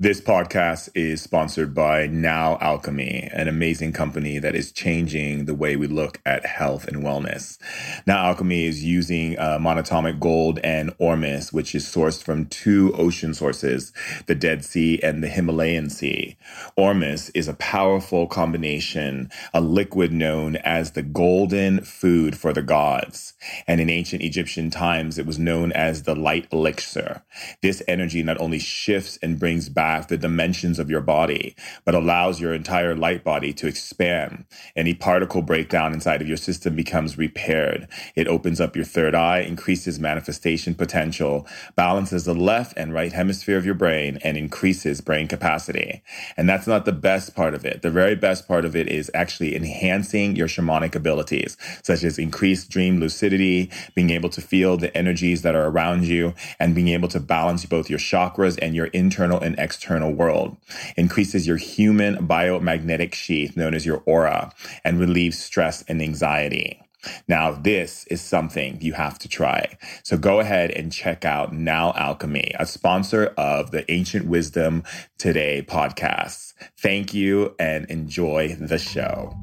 This podcast is sponsored by Now Alchemy, an amazing company that is changing the way we look at health and wellness. Now Alchemy is using uh, monatomic gold and ormus, which is sourced from two ocean sources, the Dead Sea and the Himalayan Sea. Ormus is a powerful combination, a liquid known as the golden food for the gods. And in ancient Egyptian times, it was known as the light elixir. This energy not only shifts and brings back the dimensions of your body, but allows your entire light body to expand. Any particle breakdown inside of your system becomes repaired. It opens up your third eye, increases manifestation potential, balances the left and right hemisphere of your brain, and increases brain capacity. And that's not the best part of it. The very best part of it is actually enhancing your shamanic abilities, such as increased dream lucidity, being able to feel the energies that are around you, and being able to balance both your chakras and your internal and external external world, increases your human biomagnetic sheath known as your aura, and relieves stress and anxiety. Now, this is something you have to try. So go ahead and check out Now Alchemy, a sponsor of the Ancient Wisdom Today podcast. Thank you and enjoy the show.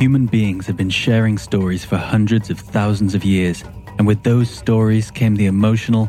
Human beings have been sharing stories for hundreds of thousands of years, and with those stories came the emotional,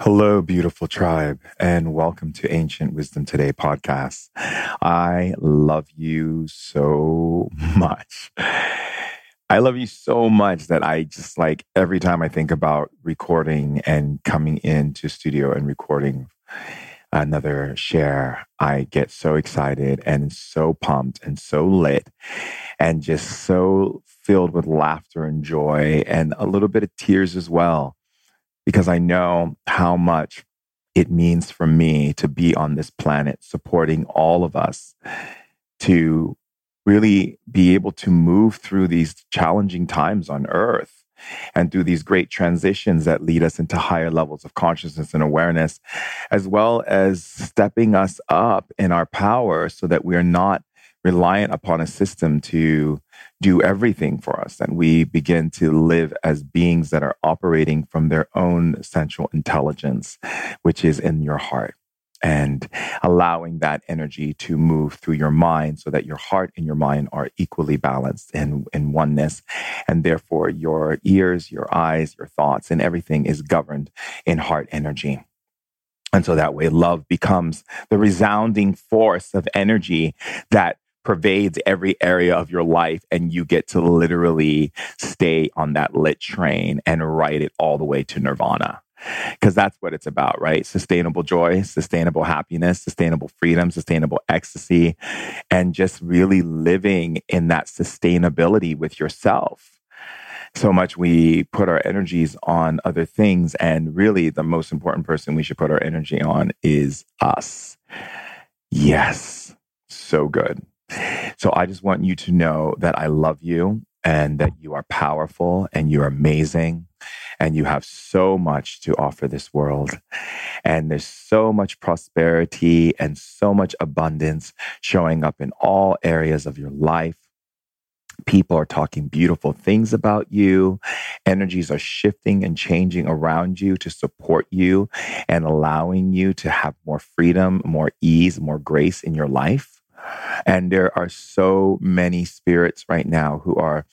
Hello, beautiful tribe, and welcome to Ancient Wisdom Today podcast. I love you so much. I love you so much that I just like every time I think about recording and coming into studio and recording another share, I get so excited and so pumped and so lit and just so filled with laughter and joy and a little bit of tears as well because I know how much it means for me to be on this planet supporting all of us to really be able to move through these challenging times on earth and through these great transitions that lead us into higher levels of consciousness and awareness, as well as stepping us up in our power so that we're not reliant upon a system to do everything for us. And we begin to live as beings that are operating from their own central intelligence, which is in your heart. And allowing that energy to move through your mind so that your heart and your mind are equally balanced in, in oneness. And therefore, your ears, your eyes, your thoughts, and everything is governed in heart energy. And so that way, love becomes the resounding force of energy that pervades every area of your life and you get to literally stay on that lit train and ride it all the way to nirvana because that's what it's about, right? Sustainable joy, sustainable happiness, sustainable freedom, sustainable ecstasy, and just really living in that sustainability with yourself. So much we put our energies on other things, and really the most important person we should put our energy on is us. Yes, so good. So I just want you to know that I love you and that you are powerful and you're amazing and you have so much to offer this world. And there's so much prosperity and so much abundance showing up in all areas of your life. People are talking beautiful things about you. Energies are shifting and changing around you to support you and allowing you to have more freedom, more ease, more grace in your life. And there are so many spirits right now who are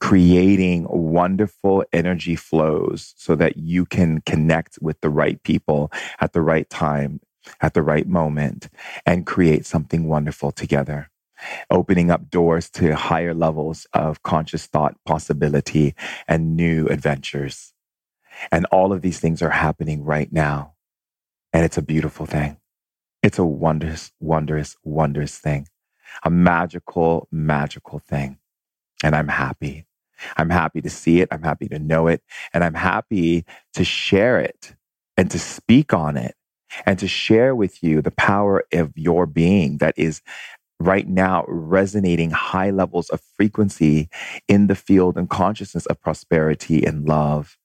creating wonderful energy flows so that you can connect with the right people at the right time, at the right moment, and create something wonderful together. Opening up doors to higher levels of conscious thought possibility and new adventures. And all of these things are happening right now. And it's a beautiful thing. It's a wondrous, wondrous, wondrous thing, a magical, magical thing. And I'm happy. I'm happy to see it. I'm happy to know it. And I'm happy to share it and to speak on it and to share with you the power of your being that is right now resonating high levels of frequency in the field and consciousness of prosperity and love,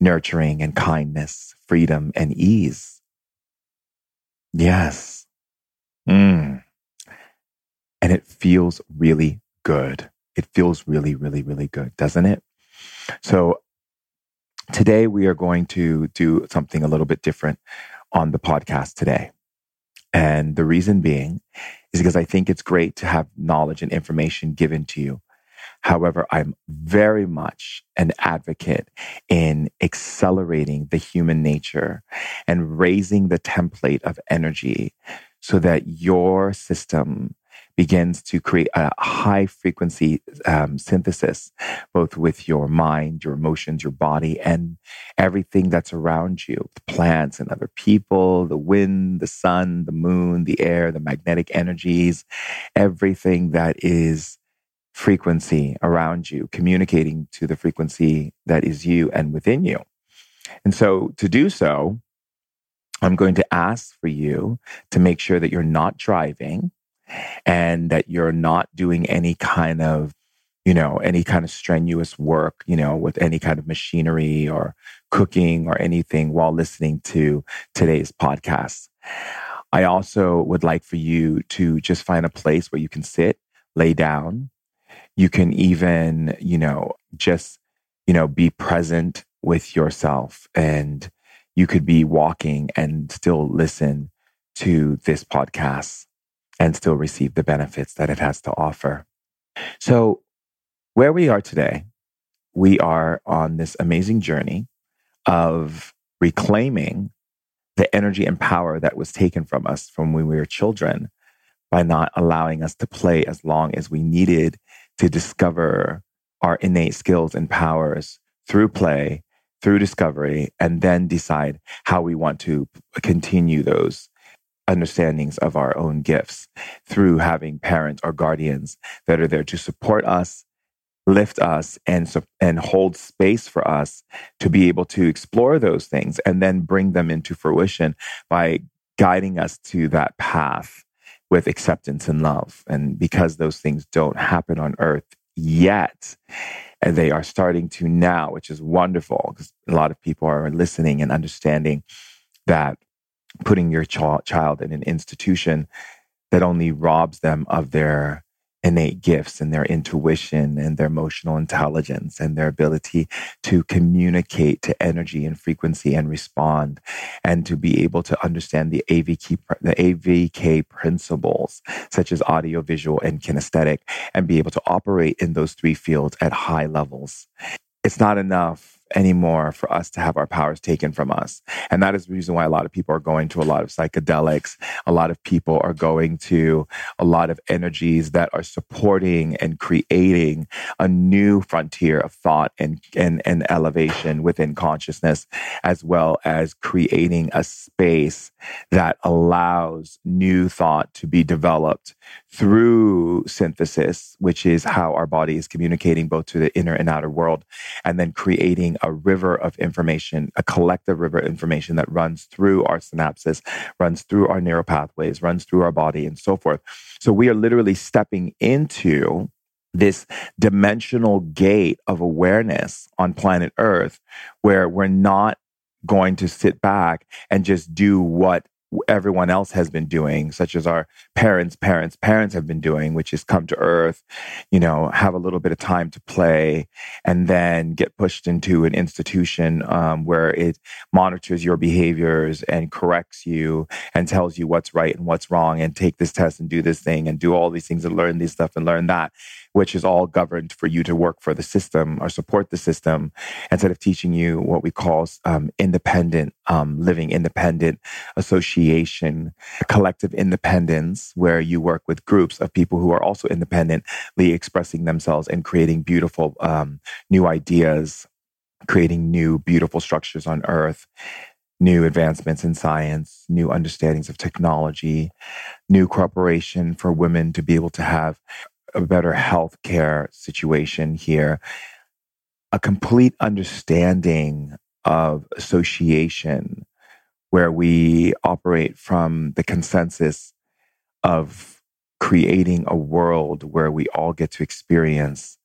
nurturing and kindness, freedom and ease. Yes. Mm. And it feels really good. It feels really, really, really good, doesn't it? So today we are going to do something a little bit different on the podcast today. And the reason being is because I think it's great to have knowledge and information given to you. However, I'm very much an advocate in accelerating the human nature and raising the template of energy so that your system begins to create a high frequency um, synthesis, both with your mind, your emotions, your body, and everything that's around you the plants and other people, the wind, the sun, the moon, the air, the magnetic energies, everything that is frequency around you, communicating to the frequency that is you and within you. And so to do so, I'm going to ask for you to make sure that you're not driving and that you're not doing any kind of you know any kind of strenuous work you know with any kind of machinery or cooking or anything while listening to today's podcast i also would like for you to just find a place where you can sit lay down you can even you know just you know be present with yourself and you could be walking and still listen to this podcast and still receive the benefits that it has to offer. So, where we are today, we are on this amazing journey of reclaiming the energy and power that was taken from us from when we were children by not allowing us to play as long as we needed to discover our innate skills and powers through play, through discovery, and then decide how we want to continue those understandings of our own gifts through having parents or guardians that are there to support us lift us and and hold space for us to be able to explore those things and then bring them into fruition by guiding us to that path with acceptance and love. And because those things don't happen on earth yet and they are starting to now which is wonderful because a lot of people are listening and understanding that putting your ch- child in an institution that only robs them of their innate gifts and their intuition and their emotional intelligence and their ability to communicate to energy and frequency and respond and to be able to understand the AVK, the AVK principles such as audio, visual, and kinesthetic and be able to operate in those three fields at high levels. It's not enough anymore for us to have our powers taken from us. And that is the reason why a lot of people are going to a lot of psychedelics. A lot of people are going to a lot of energies that are supporting and creating a new frontier of thought and, and, and elevation within consciousness, as well as creating a space that allows new thought to be developed through synthesis, which is how our body is communicating both to the inner and outer world, and then creating a river of information, a collective river of information that runs through our synapses, runs through our neural pathways, runs through our body, and so forth. So we are literally stepping into this dimensional gate of awareness on planet Earth where we're not going to sit back and just do what everyone else has been doing, such as our parents, parents, parents have been doing, which is come to earth, you know, have a little bit of time to play, and then get pushed into an institution um, where it monitors your behaviors and corrects you and tells you what's right and what's wrong, and take this test and do this thing and do all these things and learn this stuff and learn that which is all governed for you to work for the system or support the system instead of teaching you what we call um, independent um, living, independent association, collective independence, where you work with groups of people who are also independently expressing themselves and creating beautiful um, new ideas, creating new beautiful structures on earth new advancements in science, new understandings of technology, new cooperation for women to be able to have a better health care situation here, a complete understanding of association where we operate from the consensus of creating a world where we all get to experience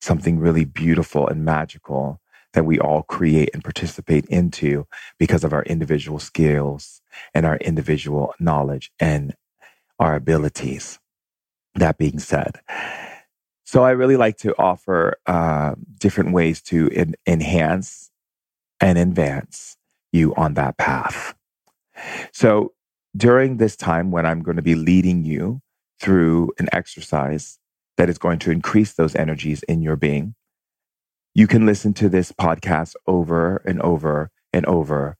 something really beautiful and magical that we all create and participate into because of our individual skills and our individual knowledge and our abilities. That being said, so I really like to offer uh, different ways to en- enhance and advance you on that path. So during this time when I'm going to be leading you through an exercise that is going to increase those energies in your being, you can listen to this podcast over and over and over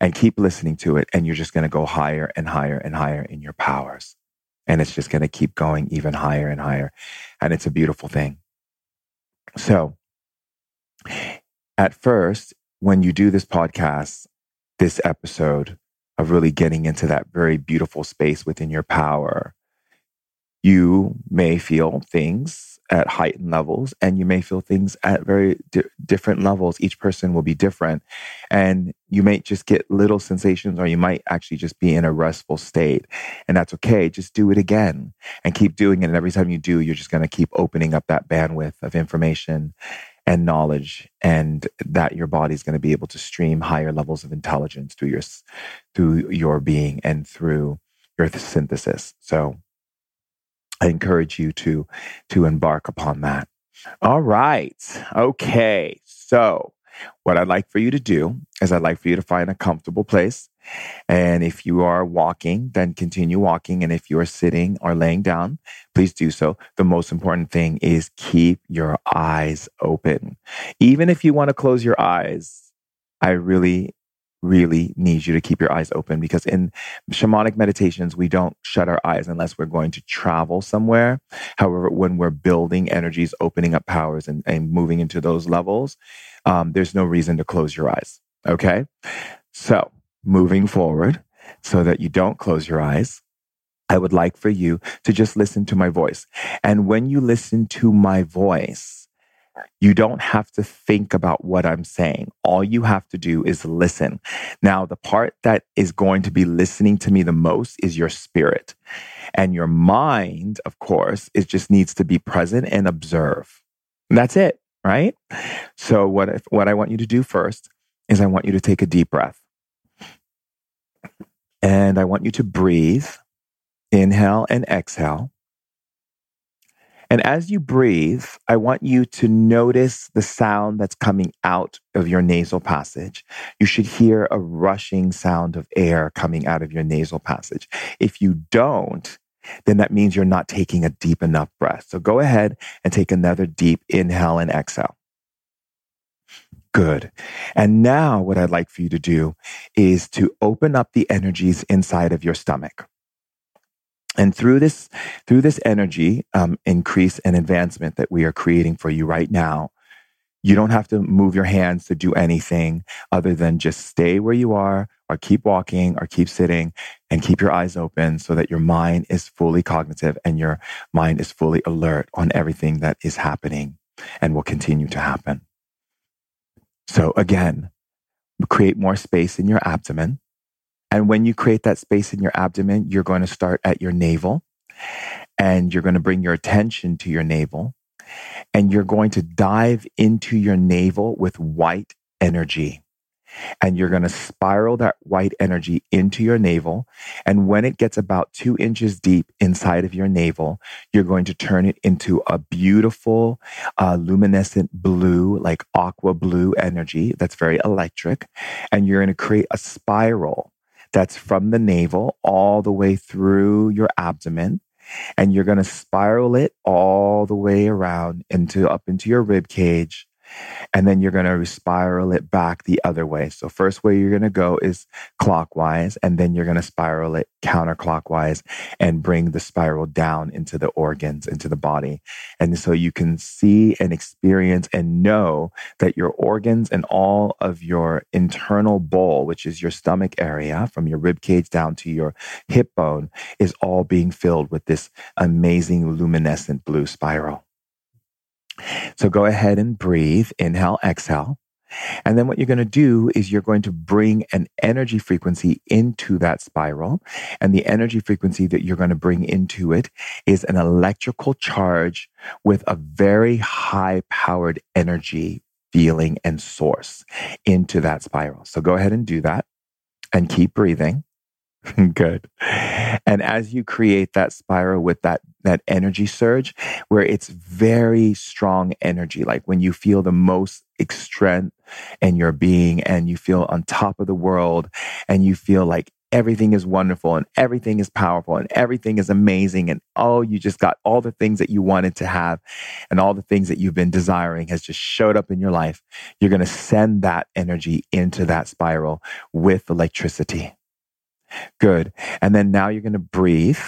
and keep listening to it. And you're just going to go higher and higher and higher in your powers. And it's just going to keep going even higher and higher. And it's a beautiful thing. So at first, when you do this podcast, this episode of really getting into that very beautiful space within your power, you may feel things at heightened levels and you may feel things at very di- different levels. Each person will be different. And you might just get little sensations or you might actually just be in a restful state. And that's okay. Just do it again and keep doing it. And every time you do, you're just going to keep opening up that bandwidth of information and knowledge and that your body's going to be able to stream higher levels of intelligence through your through your being and through your synthesis so I encourage you to to embark upon that. All right. Okay. So, what I'd like for you to do is I'd like for you to find a comfortable place. And if you are walking, then continue walking. And if you are sitting or laying down, please do so. The most important thing is keep your eyes open. Even if you want to close your eyes, I really really need you to keep your eyes open because in shamanic meditations, we don't shut our eyes unless we're going to travel somewhere. However, when we're building energies, opening up powers and, and moving into those levels, um, there's no reason to close your eyes. Okay. So moving forward so that you don't close your eyes. I would like for you to just listen to my voice. And when you listen to my voice, you don't have to think about what I'm saying. All you have to do is listen. Now, the part that is going to be listening to me the most is your spirit. And your mind, of course, it just needs to be present and observe. And that's it, right? So what if, what I want you to do first is I want you to take a deep breath. And I want you to breathe, inhale and exhale. And as you breathe, I want you to notice the sound that's coming out of your nasal passage. You should hear a rushing sound of air coming out of your nasal passage. If you don't, then that means you're not taking a deep enough breath. So go ahead and take another deep inhale and exhale. Good. And now what I'd like for you to do is to open up the energies inside of your stomach. And through this, through this energy um, increase and advancement that we are creating for you right now, you don't have to move your hands to do anything other than just stay where you are or keep walking or keep sitting and keep your eyes open so that your mind is fully cognitive and your mind is fully alert on everything that is happening and will continue to happen. So again, create more space in your abdomen and when you create that space in your abdomen, you're going to start at your navel and you're going to bring your attention to your navel and you're going to dive into your navel with white energy and you're going to spiral that white energy into your navel. And when it gets about two inches deep inside of your navel, you're going to turn it into a beautiful, uh, luminescent blue, like aqua blue energy that's very electric. And you're going to create a spiral that's from the navel all the way through your abdomen. And you're going to spiral it all the way around into up into your rib cage and then you're going to spiral it back the other way. So first way you're going to go is clockwise and then you're going to spiral it counterclockwise and bring the spiral down into the organs, into the body. And so you can see and experience and know that your organs and all of your internal bowl, which is your stomach area from your rib cage down to your hip bone is all being filled with this amazing luminescent blue spiral. So go ahead and breathe. Inhale, exhale. And then what you're going to do is you're going to bring an energy frequency into that spiral. And the energy frequency that you're going to bring into it is an electrical charge with a very high powered energy feeling and source into that spiral. So go ahead and do that and keep breathing. Good. And as you create that spiral with that, that energy surge, where it's very strong energy, like when you feel the most strength in your being and you feel on top of the world and you feel like everything is wonderful and everything is powerful and everything is amazing and oh you just got all the things that you wanted to have and all the things that you've been desiring has just showed up in your life you're going to send that energy into that spiral with electricity Good. And then now you're going to breathe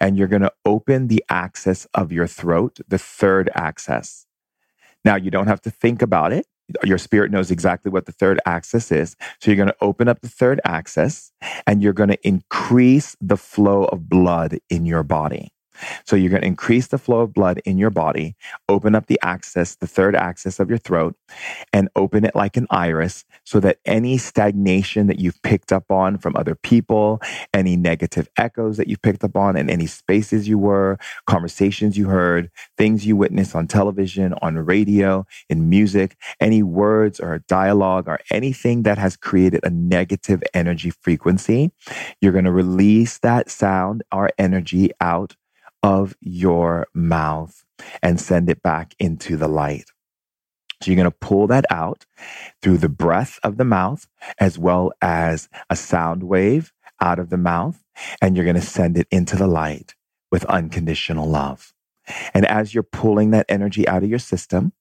and you're going to open the axis of your throat, the third axis. Now you don't have to think about it. Your spirit knows exactly what the third axis is. So you're going to open up the third axis and you're going to increase the flow of blood in your body. So you're going to increase the flow of blood in your body, open up the axis, the third axis of your throat, and open it like an iris so that any stagnation that you've picked up on from other people, any negative echoes that you've picked up on in any spaces you were, conversations you heard, things you witnessed on television, on radio, in music, any words or dialogue or anything that has created a negative energy frequency, you're going to release that sound or energy out of your mouth and send it back into the light. So you're going to pull that out through the breath of the mouth as well as a sound wave out of the mouth. And you're going to send it into the light with unconditional love. And as you're pulling that energy out of your system,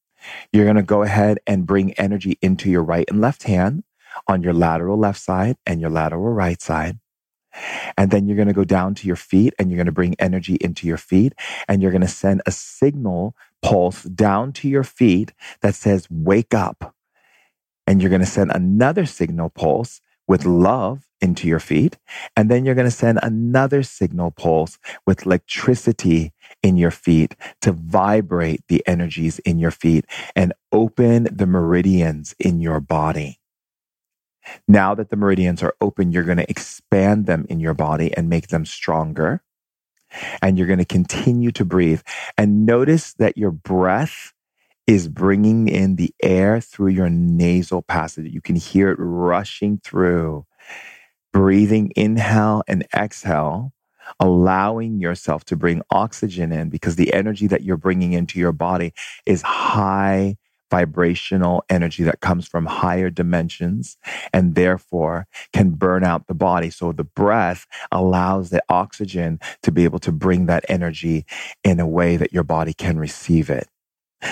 you're going to go ahead and bring energy into your right and left hand on your lateral left side and your lateral right side. And then you're going to go down to your feet and you're going to bring energy into your feet and you're going to send a signal pulse down to your feet that says, wake up. And you're going to send another signal pulse with love into your feet. And then you're going to send another signal pulse with electricity in your feet to vibrate the energies in your feet and open the meridians in your body. Now that the meridians are open, you're going to expand them in your body and make them stronger. And you're going to continue to breathe. And notice that your breath is bringing in the air through your nasal passage. You can hear it rushing through. Breathing inhale and exhale, allowing yourself to bring oxygen in because the energy that you're bringing into your body is high vibrational energy that comes from higher dimensions and therefore can burn out the body. So the breath allows the oxygen to be able to bring that energy in a way that your body can receive it.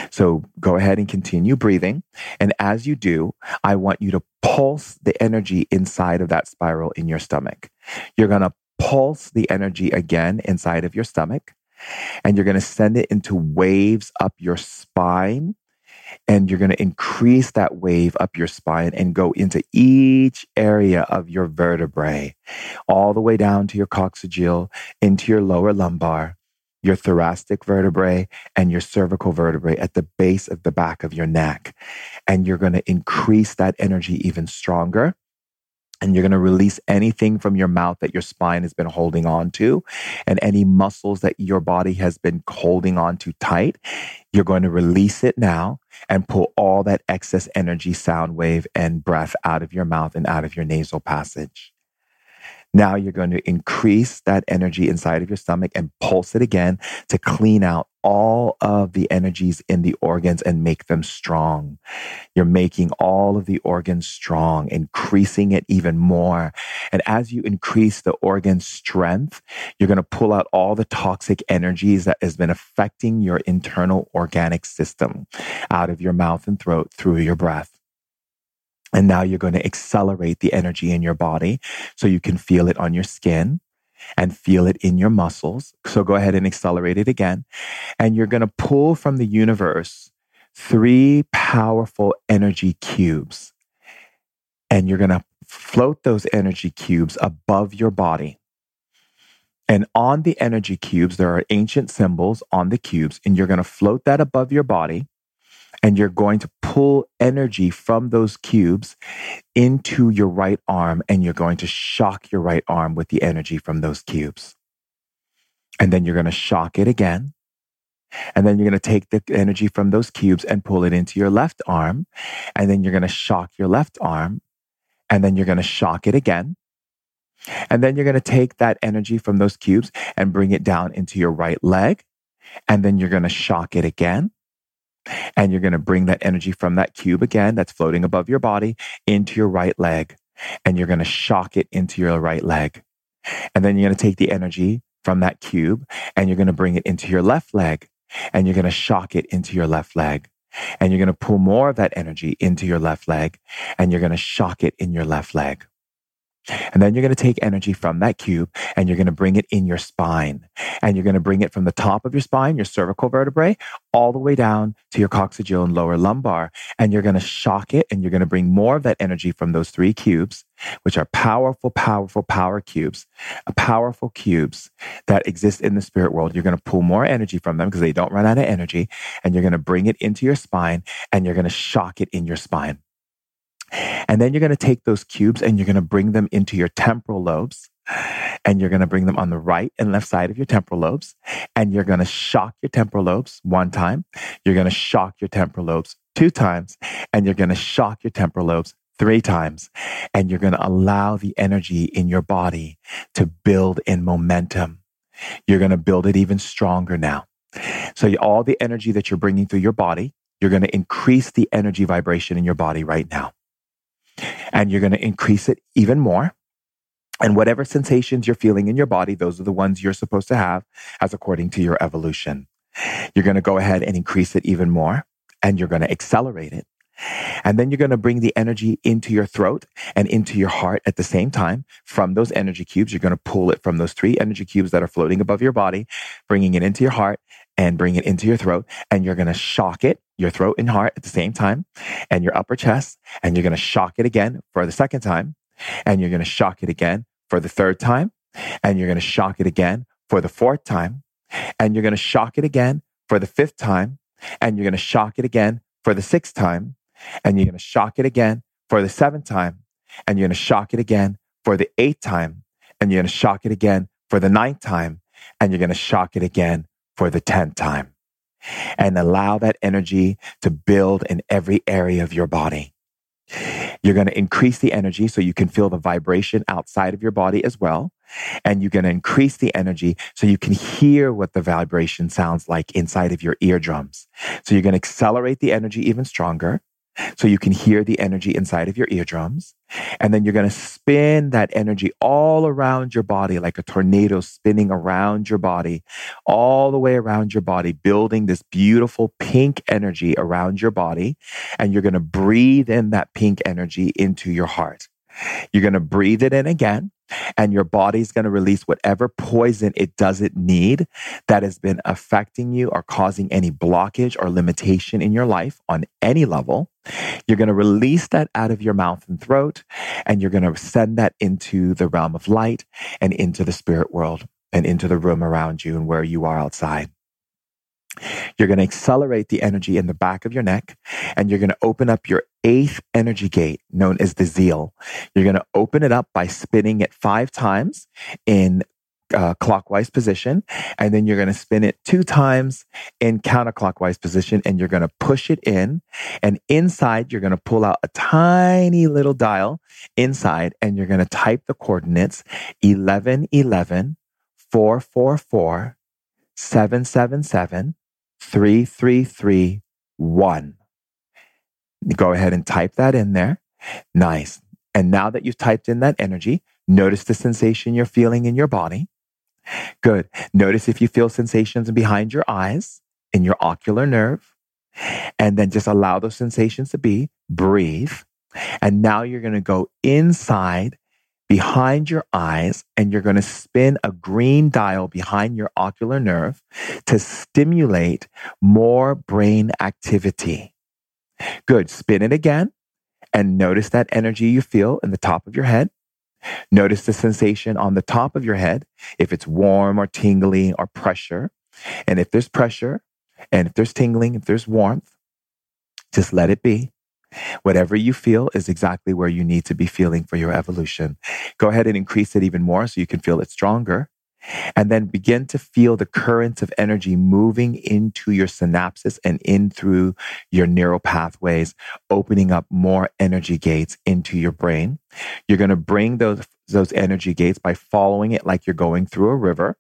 So go ahead and continue breathing. And as you do, I want you to pulse the energy inside of that spiral in your stomach. You're going to pulse the energy again inside of your stomach and you're going to send it into waves up your spine and you're going to increase that wave up your spine and go into each area of your vertebrae, all the way down to your coccygeal, into your lower lumbar, your thoracic vertebrae, and your cervical vertebrae at the base of the back of your neck. And you're going to increase that energy even stronger and you're going to release anything from your mouth that your spine has been holding on to and any muscles that your body has been holding on to tight. You're going to release it now and pull all that excess energy, sound wave, and breath out of your mouth and out of your nasal passage. Now you're going to increase that energy inside of your stomach and pulse it again to clean out all of the energies in the organs and make them strong. You're making all of the organs strong, increasing it even more. And as you increase the organ strength, you're going to pull out all the toxic energies that has been affecting your internal organic system out of your mouth and throat through your breath. And now you're going to accelerate the energy in your body so you can feel it on your skin and feel it in your muscles. So go ahead and accelerate it again. And you're going to pull from the universe three powerful energy cubes. And you're going to float those energy cubes above your body. And on the energy cubes, there are ancient symbols on the cubes, and you're going to float that above your body. And you're going to pull energy from those cubes into your right arm, and you're going to shock your right arm with the energy from those cubes. And then you're going to shock it again. And then you're going to take the energy from those cubes and pull it into your left arm. And then you're going to shock your left arm. And then you're going to shock it again. And then you're going to take that energy from those cubes and bring it down into your right leg. And then you're going to shock it again. And you're going to bring that energy from that cube again that's floating above your body into your right leg. And you're going to shock it into your right leg. And then you're going to take the energy from that cube and you're going to bring it into your left leg and you're going to shock it into your left leg. And you're going to pull more of that energy into your left leg and you're going to shock it in your left leg. And then you're going to take energy from that cube and you're going to bring it in your spine. And you're going to bring it from the top of your spine, your cervical vertebrae, all the way down to your coccygeal and lower lumbar. And you're going to shock it and you're going to bring more of that energy from those three cubes, which are powerful, powerful power cubes, powerful cubes that exist in the spirit world. You're going to pull more energy from them because they don't run out of energy. And you're going to bring it into your spine and you're going to shock it in your spine. And then you're going to take those cubes and you're going to bring them into your temporal lobes. And you're going to bring them on the right and left side of your temporal lobes. And you're going to shock your temporal lobes one time. You're going to shock your temporal lobes two times. And you're going to shock your temporal lobes three times. And you're going to allow the energy in your body to build in momentum. You're going to build it even stronger now. So all the energy that you're bringing through your body, you're going to increase the energy vibration in your body right now and you're going to increase it even more. And whatever sensations you're feeling in your body, those are the ones you're supposed to have as according to your evolution. You're going to go ahead and increase it even more and you're going to accelerate it. And then you're going to bring the energy into your throat and into your heart at the same time from those energy cubes. You're going to pull it from those three energy cubes that are floating above your body, bringing it into your heart and bring it into your throat. And you're going to shock it your throat and heart at the same time and your upper chest. And you're going to shock it again for the second time. And you're going to shock it again for the third time. And you're going to shock it again for the fourth time. And you're going to shock it again for the fifth time. And you're going to shock it again for the sixth time. And you're going to shock it again for the seventh time. And you're going to shock it again for the eighth time. And you're going to shock it again for the ninth time. And you're going to shock it again for the tenth time and allow that energy to build in every area of your body. You're going to increase the energy so you can feel the vibration outside of your body as well. And you're going to increase the energy so you can hear what the vibration sounds like inside of your eardrums. So you're going to accelerate the energy even stronger so you can hear the energy inside of your eardrums. And then you're going to spin that energy all around your body like a tornado spinning around your body, all the way around your body, building this beautiful pink energy around your body. And you're going to breathe in that pink energy into your heart. You're going to breathe it in again and your body's going to release whatever poison it doesn't need that has been affecting you or causing any blockage or limitation in your life on any level. You're going to release that out of your mouth and throat, and you're going to send that into the realm of light and into the spirit world and into the room around you and where you are outside. You're going to accelerate the energy in the back of your neck and you're going to open up your eighth energy gate known as the zeal. You're going to open it up by spinning it five times in uh, clockwise position and then you're going to spin it two times in counterclockwise position and you're going to push it in and inside you're going to pull out a tiny little dial inside and you're going to type the coordinates 1111 444 777 3331. Go ahead and type that in there. Nice. And now that you've typed in that energy, notice the sensation you're feeling in your body. Good. Notice if you feel sensations behind your eyes, in your ocular nerve, and then just allow those sensations to be. Breathe. And now you're going to go inside behind your eyes and you're going to spin a green dial behind your ocular nerve to stimulate more brain activity. Good. Spin it again and notice that energy you feel in the top of your head. Notice the sensation on the top of your head, if it's warm or tingling or pressure. And if there's pressure and if there's tingling, if there's warmth, Just let it be. Whatever you feel is exactly where you need to be feeling for your evolution. Go ahead and increase it even more so you can feel it stronger. And then begin to feel the currents of energy moving into your synapses and in through your neural pathways, opening up more energy gates into your brain. You're going to bring those, those energy gates by following it like you're going through a river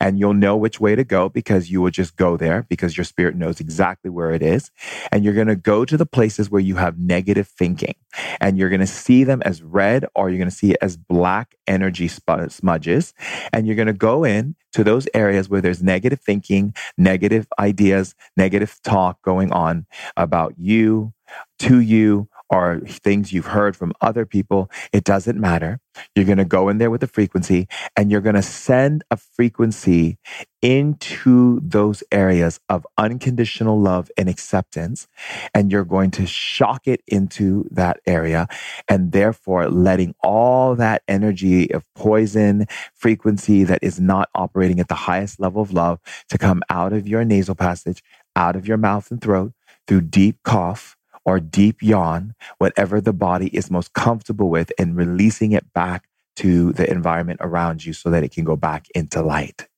and you'll know which way to go because you will just go there because your spirit knows exactly where it is. And you're going to go to the places where you have negative thinking and you're going to see them as red or you're going to see it as black energy smudges. And you're going to go in to those areas where there's negative thinking, negative ideas, negative talk going on about you, to you, or things you've heard from other people, it doesn't matter. You're going to go in there with a frequency and you're going to send a frequency into those areas of unconditional love and acceptance. And you're going to shock it into that area and therefore letting all that energy of poison frequency that is not operating at the highest level of love to come out of your nasal passage, out of your mouth and throat through deep cough or deep yawn, whatever the body is most comfortable with, and releasing it back to the environment around you so that it can go back into light.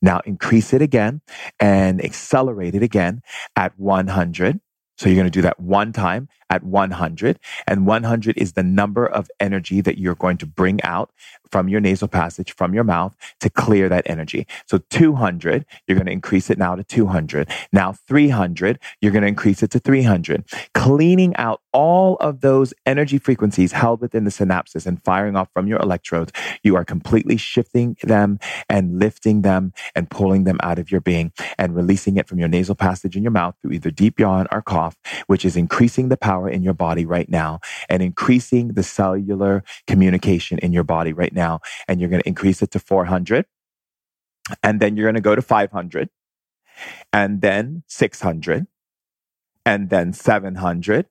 Now increase it again and accelerate it again at 100. So you're going to do that one time at 100. And 100 is the number of energy that you're going to bring out from your nasal passage, from your mouth to clear that energy. So 200, you're going to increase it now to 200. Now 300, you're going to increase it to 300. Cleaning out all of those energy frequencies held within the synapses and firing off from your electrodes, you are completely shifting them and lifting them and pulling them out of your being and releasing it from your nasal passage in your mouth through either deep yawn or cough, which is increasing the power in your body right now and increasing the cellular communication in your body right now. Now and you're going to increase it to 400. And then you're going to go to 500 and then 600 and then 700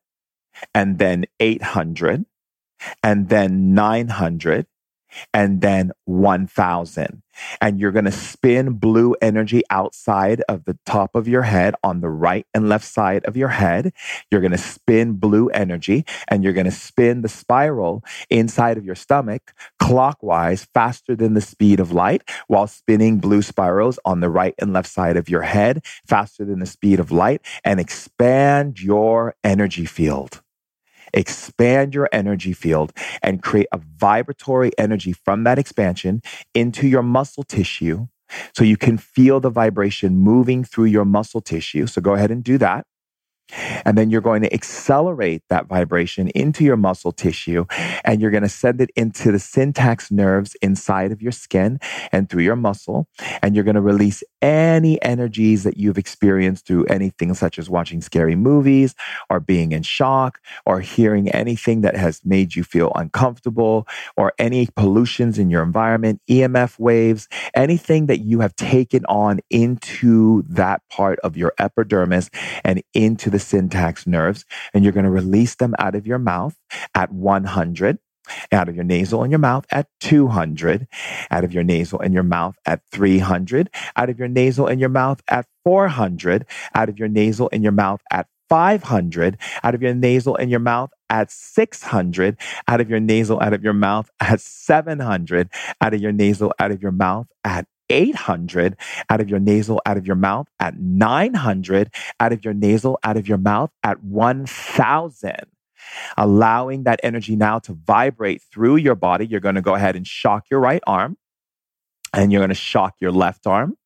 and then 800 and then 900 and then 1000 and you're going to spin blue energy outside of the top of your head on the right and left side of your head. You're going to spin blue energy and you're going to spin the spiral inside of your stomach clockwise faster than the speed of light while spinning blue spirals on the right and left side of your head faster than the speed of light and expand your energy field expand your energy field and create a vibratory energy from that expansion into your muscle tissue so you can feel the vibration moving through your muscle tissue. So go ahead and do that. And then you're going to accelerate that vibration into your muscle tissue and you're going to send it into the syntax nerves inside of your skin and through your muscle. And you're going to release any energies that you've experienced through anything such as watching scary movies or being in shock or hearing anything that has made you feel uncomfortable or any pollutions in your environment, EMF waves, anything that you have taken on into that part of your epidermis and into the the syntax nerves, and you're going to release them out of your mouth at 100 out of your nasal and your mouth at 200, out of your nasal and your mouth at 300, out of your nasal and your mouth at 400, out of your nasal and your mouth at 500, out of your nasal and your mouth at 600, out of your nasal, out of your mouth at 700, out of your nasal, out of your mouth at 800 out of your nasal, out of your mouth at 900 out of your nasal, out of your mouth at 1000 allowing that energy now to vibrate through your body. You're going to go ahead and shock your right arm and you're going to shock your left arm.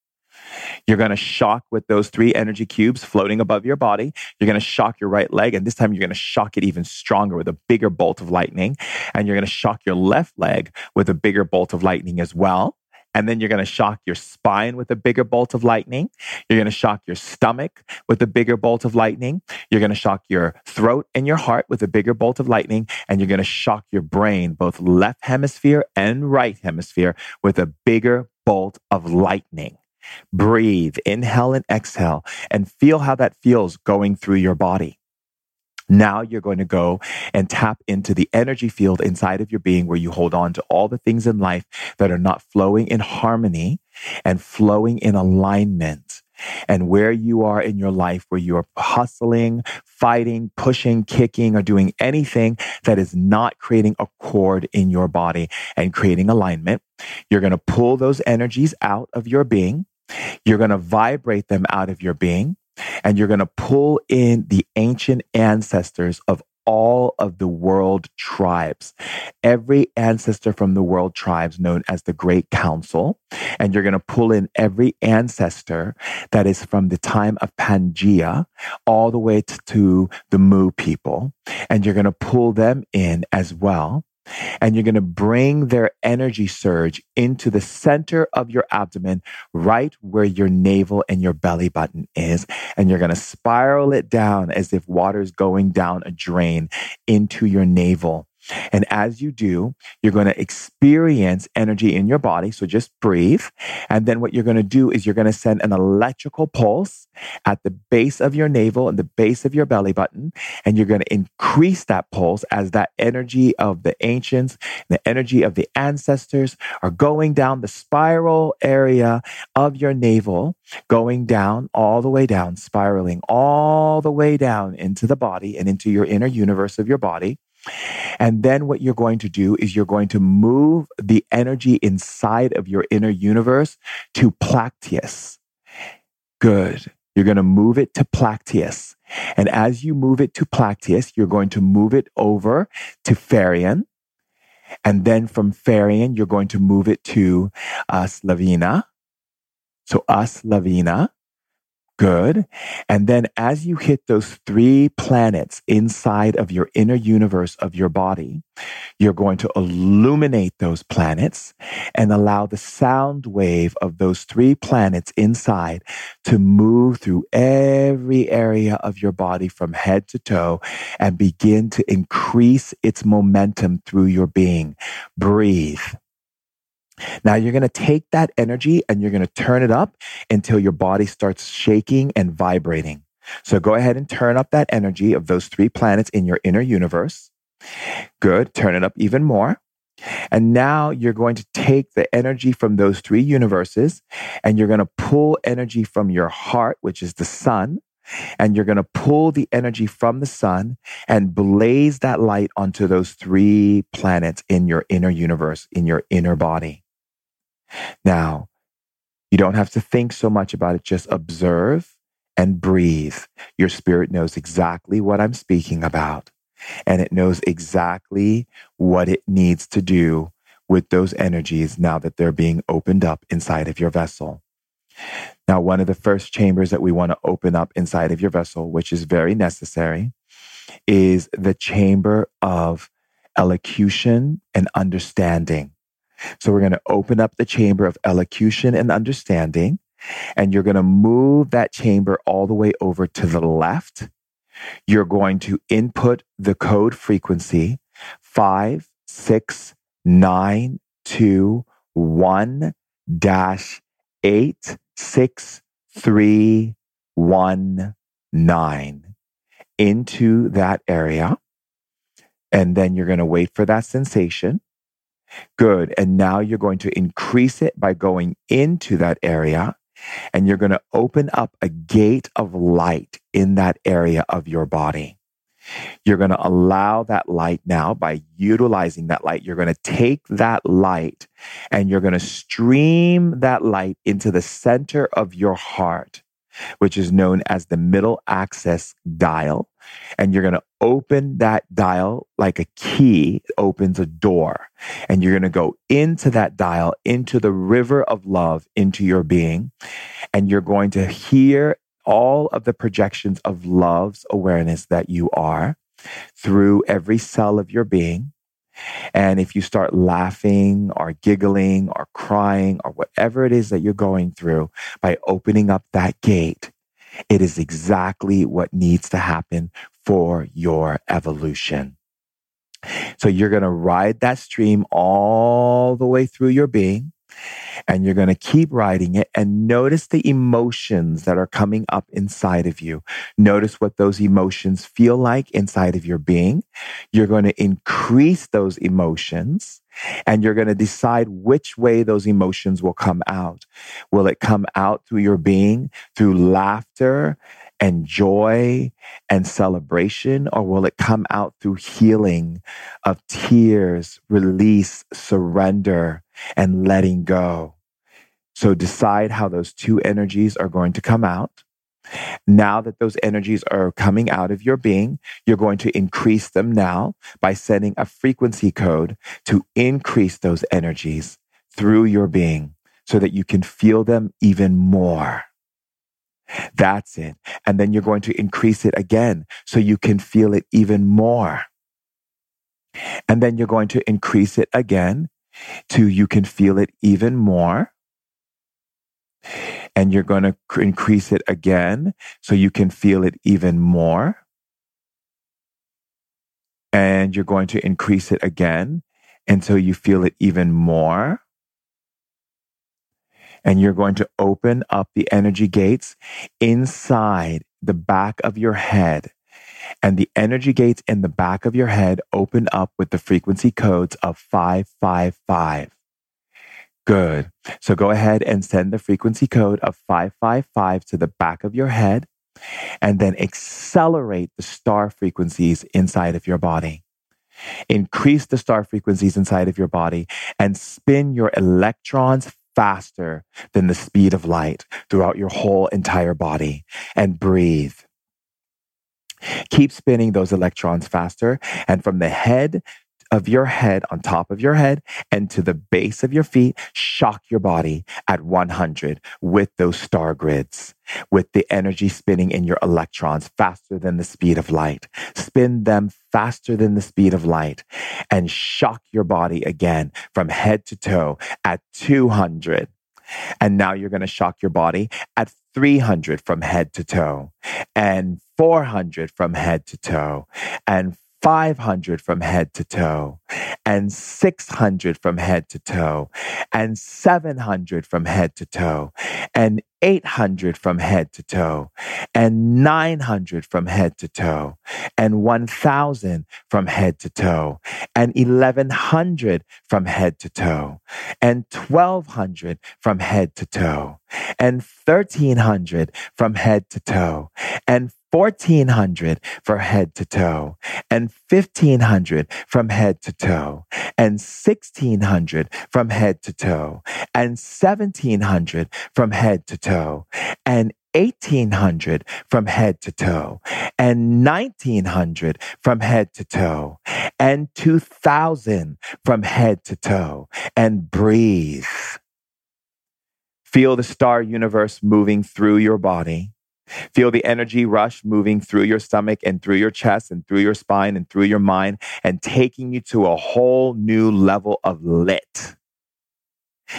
You're going to shock with those three energy cubes floating above your body. You're going to shock your right leg. And this time you're going to shock it even stronger with a bigger bolt of lightning. And you're going to shock your left leg with a bigger bolt of lightning as well. And then you're going to shock your spine with a bigger bolt of lightning. You're going to shock your stomach with a bigger bolt of lightning. You're going to shock your throat and your heart with a bigger bolt of lightning. And you're going to shock your brain, both left hemisphere and right hemisphere, with a bigger bolt of lightning. Breathe, inhale and exhale, and feel how that feels going through your body. Now you're going to go and tap into the energy field inside of your being where you hold on to all the things in life that are not flowing in harmony and flowing in alignment and where you are in your life, where you are hustling, fighting, pushing, kicking, or doing anything that is not creating a cord in your body and creating alignment. You're going to pull those energies out of your being. You're going to vibrate them out of your being and you're going to pull in the ancient ancestors of all of the world tribes, every ancestor from the world tribes known as the Great Council. And you're going to pull in every ancestor that is from the time of Pangea all the way to, to the Mu people. And you're going to pull them in as well and you're going to bring their energy surge into the center of your abdomen, right where your navel and your belly button is. And you're going to spiral it down as if water is going down a drain into your navel. And as you do, you're going to experience energy in your body. So just breathe. And then what you're going to do is you're going to send an electrical pulse at the base of your navel and the base of your belly button. And you're going to increase that pulse as that energy of the ancients, the energy of the ancestors are going down the spiral area of your navel, going down all the way down, spiraling all the way down into the body and into your inner universe of your body. And then what you're going to do is you're going to move the energy inside of your inner universe to Plactius. Good. You're going to move it to Plactius. And as you move it to Plactius, you're going to move it over to Farian. And then from Farian, you're going to move it to uh, Slavina. So us Lavina. Good. And then as you hit those three planets inside of your inner universe of your body, you're going to illuminate those planets and allow the sound wave of those three planets inside to move through every area of your body from head to toe and begin to increase its momentum through your being. Breathe. Now you're going to take that energy and you're going to turn it up until your body starts shaking and vibrating. So go ahead and turn up that energy of those three planets in your inner universe. Good. Turn it up even more. And now you're going to take the energy from those three universes and you're going to pull energy from your heart, which is the sun. And you're going to pull the energy from the sun and blaze that light onto those three planets in your inner universe, in your inner body. Now, you don't have to think so much about it. Just observe and breathe. Your spirit knows exactly what I'm speaking about, and it knows exactly what it needs to do with those energies now that they're being opened up inside of your vessel. Now, one of the first chambers that we want to open up inside of your vessel, which is very necessary, is the chamber of elocution and understanding. So we're going to open up the chamber of elocution and understanding, and you're going to move that chamber all the way over to the left. You're going to input the code frequency five, six, nine, two, one dash eight, six, three, one, nine into that area. And then you're going to wait for that sensation. Good. And now you're going to increase it by going into that area and you're going to open up a gate of light in that area of your body. You're going to allow that light now by utilizing that light. You're going to take that light and you're going to stream that light into the center of your heart which is known as the middle access dial. And you're going to open that dial like a key opens a door. And you're going to go into that dial, into the river of love, into your being. And you're going to hear all of the projections of love's awareness that you are through every cell of your being. And if you start laughing or giggling or crying or whatever it is that you're going through by opening up that gate, it is exactly what needs to happen for your evolution. So you're going to ride that stream all the way through your being. And you're going to keep writing it and notice the emotions that are coming up inside of you. Notice what those emotions feel like inside of your being. You're going to increase those emotions and you're going to decide which way those emotions will come out. Will it come out through your being, through laughter and joy and celebration, or will it come out through healing of tears, release, surrender, and letting go? So decide how those two energies are going to come out. Now that those energies are coming out of your being, you're going to increase them now by sending a frequency code to increase those energies through your being so that you can feel them even more. That's it. And then you're going to increase it again so you can feel it even more. And then you're going to increase it again to you can feel it even more. And you're going to increase it again so you can feel it even more. And you're going to increase it again until you feel it even more and you're going to open up the energy gates inside the back of your head. And the energy gates in the back of your head open up with the frequency codes of 555. Good. So go ahead and send the frequency code of 555 to the back of your head and then accelerate the star frequencies inside of your body. Increase the star frequencies inside of your body and spin your electrons faster than the speed of light throughout your whole entire body and breathe. Keep spinning those electrons faster and from the head of your head on top of your head and to the base of your feet, shock your body at 100 with those star grids, with the energy spinning in your electrons faster than the speed of light. Spin them faster than the speed of light and shock your body again from head to toe at 200. And now you're going to shock your body at 300 from head to toe and 400 from head to toe and 500 from head to toe, and 600 from head to toe, and 700 from head to toe, and 800 from head to toe, and 900 from head to toe, and 1000 from head to toe, and 1100 from head to toe, and 1200 from head to toe, and 1300 from head to toe, and 1400 for head to toe and 1500 from head to toe and 1600 from head to toe and 1700 from head to toe and 1800 from head to toe and 1900 from head to toe and 2000 from head to toe and breathe. Feel the star universe moving through your body Feel the energy rush moving through your stomach and through your chest and through your spine and through your mind and taking you to a whole new level of lit.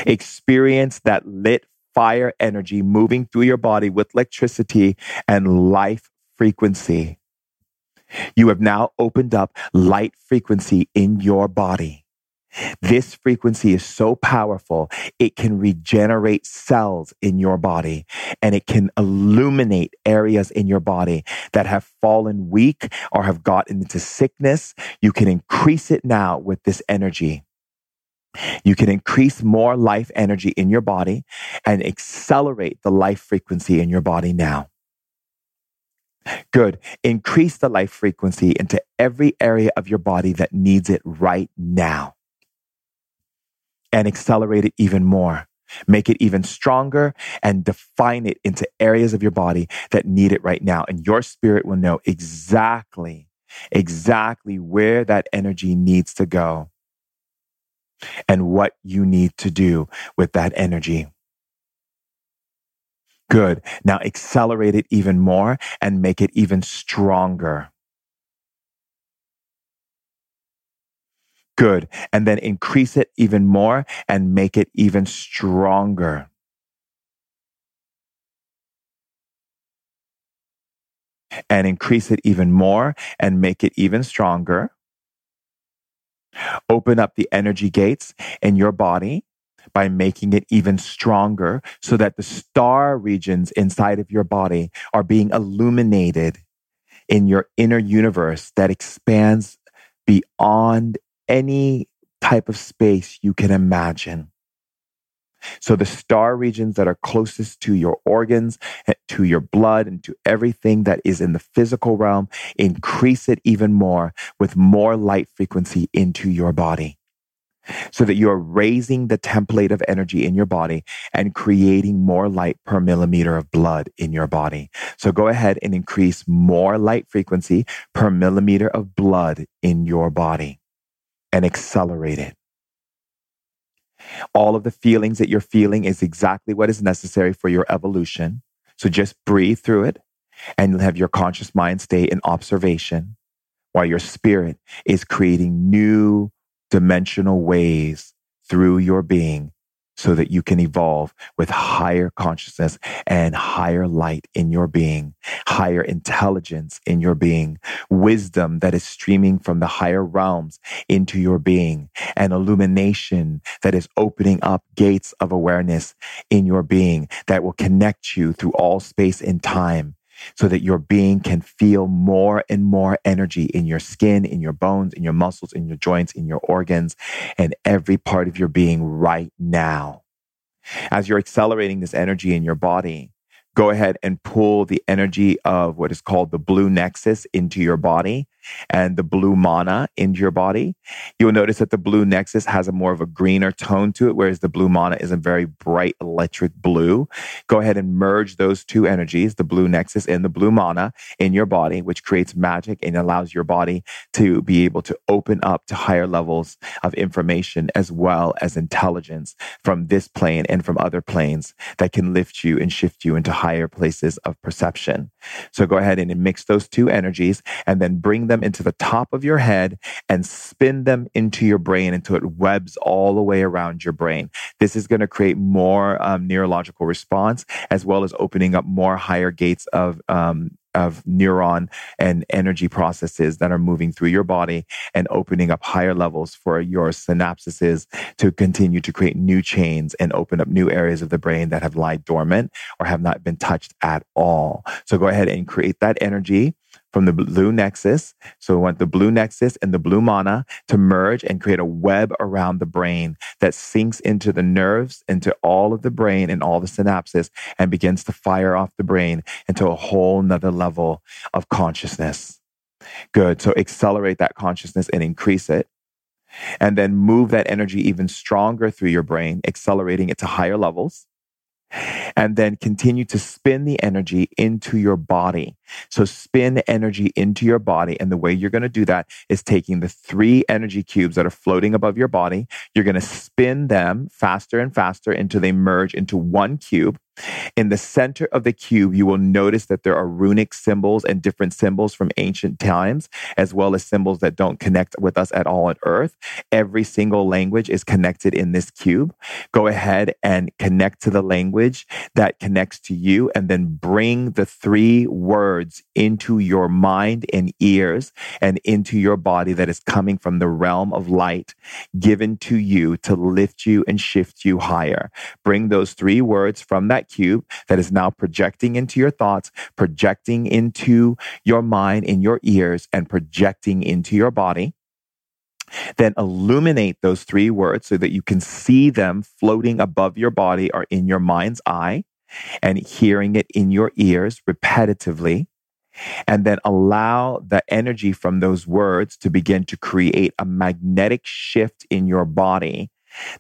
Experience that lit fire energy moving through your body with electricity and life frequency. You have now opened up light frequency in your body. This frequency is so powerful, it can regenerate cells in your body and it can illuminate areas in your body that have fallen weak or have gotten into sickness. You can increase it now with this energy. You can increase more life energy in your body and accelerate the life frequency in your body now. Good. Increase the life frequency into every area of your body that needs it right now and accelerate it even more. Make it even stronger and define it into areas of your body that need it right now. And your spirit will know exactly, exactly where that energy needs to go and what you need to do with that energy. Good. Now accelerate it even more and make it even stronger. Good. And then increase it even more and make it even stronger. And increase it even more and make it even stronger. Open up the energy gates in your body by making it even stronger so that the star regions inside of your body are being illuminated in your inner universe that expands beyond any type of space you can imagine. So the star regions that are closest to your organs, eh, to your blood, and to everything that is in the physical realm, increase it even more with more light frequency into your body. So that you're raising the template of energy in your body and creating more light per millimeter of blood in your body. So go ahead and increase more light frequency per millimeter of blood in your body and accelerate it. All of the feelings that you're feeling is exactly what is necessary for your evolution. So just breathe through it and have your conscious mind stay in observation while your spirit is creating new dimensional ways through your being so that you can evolve with higher consciousness and higher light in your being, higher intelligence in your being, wisdom that is streaming from the higher realms into your being, and illumination that is opening up gates of awareness in your being that will connect you through all space and time so that your being can feel more and more energy in your skin, in your bones, in your muscles, in your joints, in your organs, and every part of your being right now. As you're accelerating this energy in your body, go ahead and pull the energy of what is called the blue nexus into your body and the blue mana into your body. You'll notice that the blue nexus has a more of a greener tone to it, whereas the blue mana is a very bright electric blue. Go ahead and merge those two energies, the blue nexus and the blue mana in your body, which creates magic and allows your body to be able to open up to higher levels of information as well as intelligence from this plane and from other planes that can lift you and shift you into higher places of perception. So go ahead and mix those two energies and then bring them into the top of your head and spin them into your brain until it webs all the way around your brain. This is going to create more um, neurological response as well as opening up more higher gates of um, of neuron and energy processes that are moving through your body and opening up higher levels for your synapses to continue to create new chains and open up new areas of the brain that have lied dormant or have not been touched at all. So go ahead and create that energy from the blue nexus. So we want the blue nexus and the blue mana to merge and create a web around the brain that sinks into the nerves, into all of the brain and all the synapses and begins to fire off the brain into a whole nother level of consciousness. Good. So accelerate that consciousness and increase it. And then move that energy even stronger through your brain, accelerating it to higher levels and then continue to spin the energy into your body. So spin energy into your body. And the way you're going to do that is taking the three energy cubes that are floating above your body. You're going to spin them faster and faster until they merge into one cube. In the center of the cube, you will notice that there are runic symbols and different symbols from ancient times, as well as symbols that don't connect with us at all on earth. Every single language is connected in this cube. Go ahead and connect to the language that connects to you, and then bring the three words into your mind and ears and into your body that is coming from the realm of light given to you to lift you and shift you higher. Bring those three words from that cube that is now projecting into your thoughts, projecting into your mind, in your ears, and projecting into your body. Then illuminate those three words so that you can see them floating above your body or in your mind's eye and hearing it in your ears repetitively. And then allow the energy from those words to begin to create a magnetic shift in your body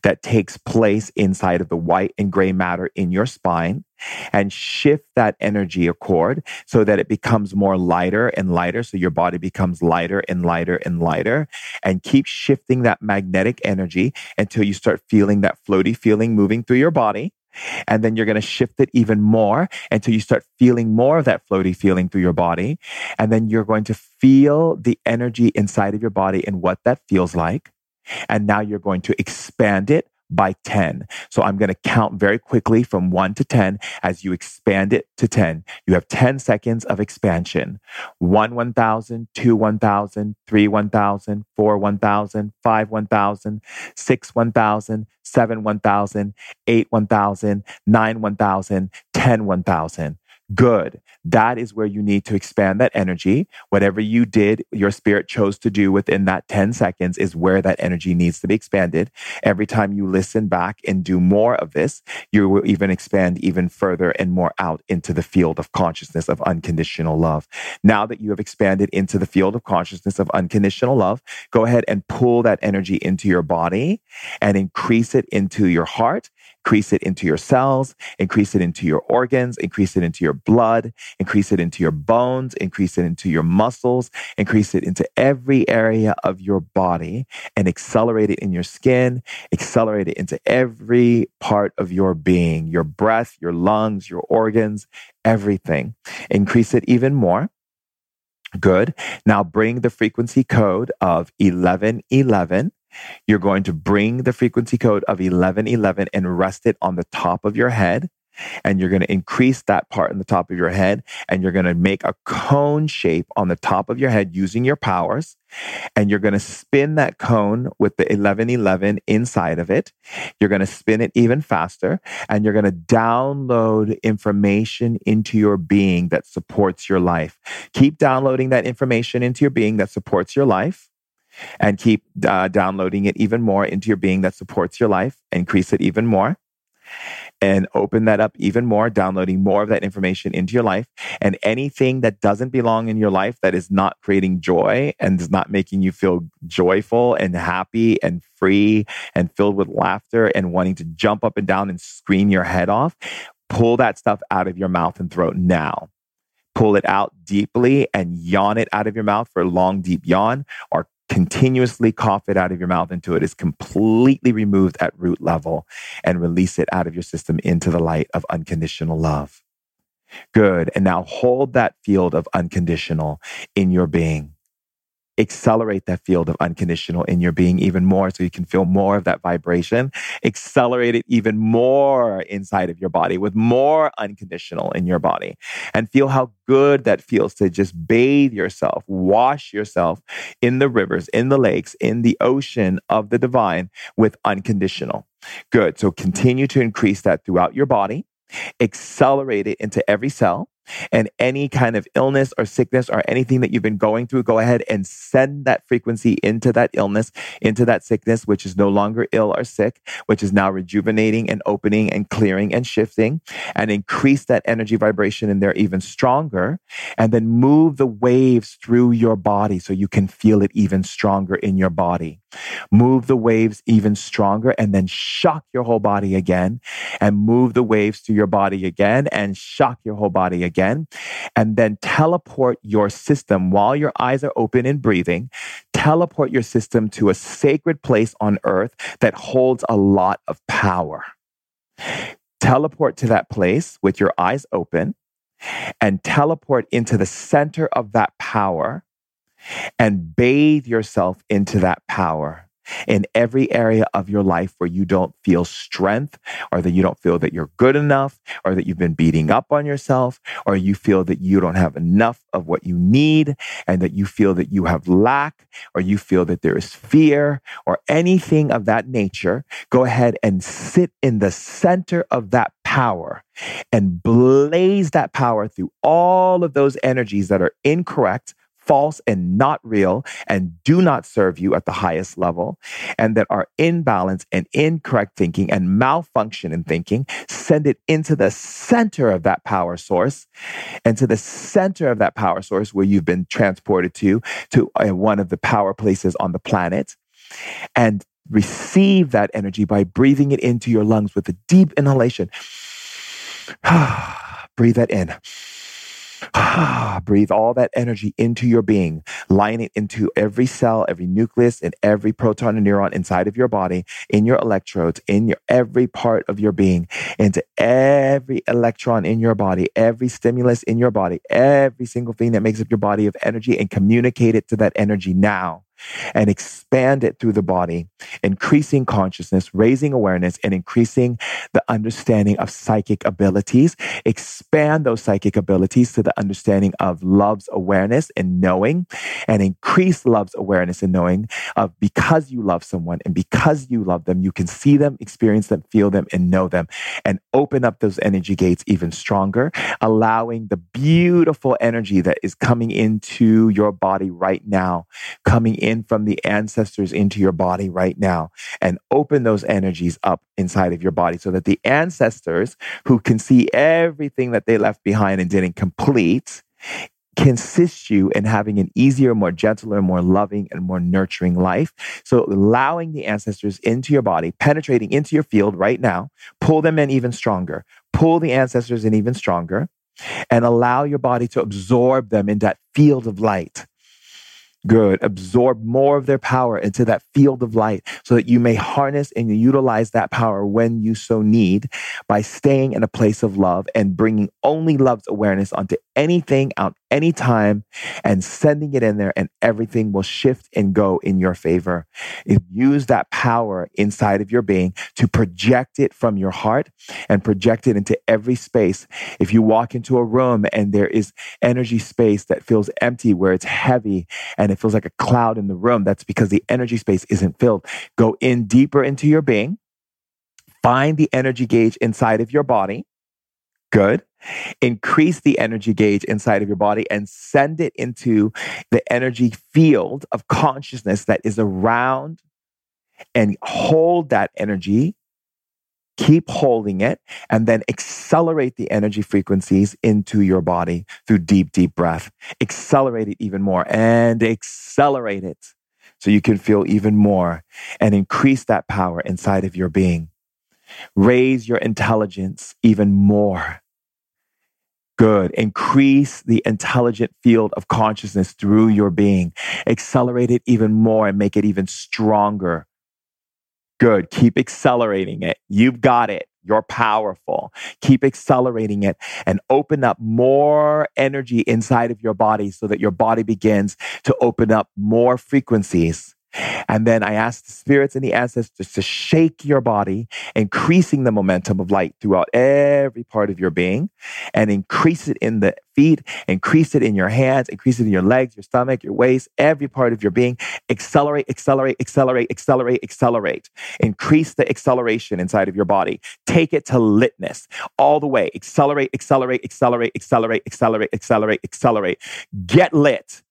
that takes place inside of the white and gray matter in your spine and shift that energy accord so that it becomes more lighter and lighter. So your body becomes lighter and lighter and lighter and keep shifting that magnetic energy until you start feeling that floaty feeling moving through your body. And then you're going to shift it even more until you start feeling more of that floaty feeling through your body. And then you're going to feel the energy inside of your body and what that feels like. And now you're going to expand it by 10. So I'm going to count very quickly from 1 to 10 as you expand it to 10. You have 10 seconds of expansion. 1 1000, 2 1000, 3 1000, 4 1000, 5 1000, 6 1000, 7 1000, 8 1000, 9 1000, 10 1000 good. That is where you need to expand that energy. Whatever you did, your spirit chose to do within that 10 seconds is where that energy needs to be expanded. Every time you listen back and do more of this, you will even expand even further and more out into the field of consciousness of unconditional love. Now that you have expanded into the field of consciousness of unconditional love, go ahead and pull that energy into your body and increase it into your heart increase it into your cells, increase it into your organs, increase it into your blood, increase it into your bones, increase it into your muscles, increase it into every area of your body and accelerate it in your skin, accelerate it into every part of your being, your breath, your lungs, your organs, everything. Increase it even more. Good. Now bring the frequency code of 1111 you're going to bring the frequency code of 1111 and rest it on the top of your head. And you're going to increase that part in the top of your head. And you're going to make a cone shape on the top of your head using your powers. And you're going to spin that cone with the 1111 inside of it. You're going to spin it even faster. And you're going to download information into your being that supports your life. Keep downloading that information into your being that supports your life and keep uh, downloading it even more into your being that supports your life. Increase it even more and open that up even more, downloading more of that information into your life. And anything that doesn't belong in your life that is not creating joy and is not making you feel joyful and happy and free and filled with laughter and wanting to jump up and down and scream your head off, pull that stuff out of your mouth and throat now pull it out deeply and yawn it out of your mouth for a long, deep yawn, or continuously cough it out of your mouth until it is completely removed at root level and release it out of your system into the light of unconditional love. Good. And now hold that field of unconditional in your being accelerate that field of unconditional in your being even more so you can feel more of that vibration. Accelerate it even more inside of your body with more unconditional in your body and feel how good that feels to just bathe yourself, wash yourself in the rivers, in the lakes, in the ocean of the divine with unconditional. Good. So continue to increase that throughout your body accelerate it into every cell and any kind of illness or sickness or anything that you've been going through, go ahead and send that frequency into that illness, into that sickness, which is no longer ill or sick, which is now rejuvenating and opening and clearing and shifting and increase that energy vibration in there even stronger. And then move the waves through your body so you can feel it even stronger in your body. Move the waves even stronger and then shock your whole body again and move the waves through your body again and shock your whole body again. Again, and then teleport your system while your eyes are open and breathing. Teleport your system to a sacred place on earth that holds a lot of power. Teleport to that place with your eyes open and teleport into the center of that power and bathe yourself into that power in every area of your life where you don't feel strength or that you don't feel that you're good enough or that you've been beating up on yourself or you feel that you don't have enough of what you need and that you feel that you have lack or you feel that there is fear or anything of that nature, go ahead and sit in the center of that power and blaze that power through all of those energies that are incorrect false and not real and do not serve you at the highest level and that are imbalance and incorrect thinking and malfunction in thinking, send it into the center of that power source and to the center of that power source where you've been transported to, to uh, one of the power places on the planet and receive that energy by breathing it into your lungs with a deep inhalation. Breathe that in. Ah, breathe all that energy into your being, line it into every cell, every nucleus, and every proton and neuron inside of your body, in your electrodes, in your every part of your being, into every electron in your body, every stimulus in your body, every single thing that makes up your body of energy, and communicate it to that energy now and expand it through the body, increasing consciousness, raising awareness, and increasing the understanding of psychic abilities. Expand those psychic abilities to the understanding of love's awareness and knowing, and increase love's awareness and knowing of because you love someone and because you love them, you can see them, experience them, feel them, and know them, and open up those energy gates even stronger, allowing the beautiful energy that is coming into your body right now, coming in from the ancestors into your body right now, and open those energies up inside of your body so that the ancestors who can see everything that they left behind and didn't complete can assist you in having an easier, more gentler, more loving, and more nurturing life. So allowing the ancestors into your body, penetrating into your field right now, pull them in even stronger, pull the ancestors in even stronger, and allow your body to absorb them in that field of light. Good. Absorb more of their power into that field of light so that you may harness and utilize that power when you so need by staying in a place of love and bringing only love's awareness onto anything out anytime and sending it in there and everything will shift and go in your favor. use that power inside of your being to project it from your heart and project it into every space. If you walk into a room and there is energy space that feels empty where it's heavy and it feels like a cloud in the room, that's because the energy space isn't filled. Go in deeper into your being. Find the energy gauge inside of your body. Good increase the energy gauge inside of your body and send it into the energy field of consciousness that is around and hold that energy. Keep holding it and then accelerate the energy frequencies into your body through deep deep breath. Accelerate it even more and accelerate it so you can feel even more and increase that power inside of your being. Raise your intelligence even more Good. Increase the intelligent field of consciousness through your being. Accelerate it even more and make it even stronger. Good. Keep accelerating it. You've got it. You're powerful. Keep accelerating it and open up more energy inside of your body so that your body begins to open up more frequencies and then I ask the spirits and the ancestors to shake your body, increasing the momentum of light throughout every part of your being and increase it in the feet, increase it in your hands, increase it in your legs, your stomach, your waist, every part of your being. Accelerate, accelerate, accelerate, accelerate, accelerate. Increase the acceleration inside of your body. Take it to litness all the way. Accelerate, accelerate, accelerate, accelerate, accelerate, accelerate, accelerate. Get lit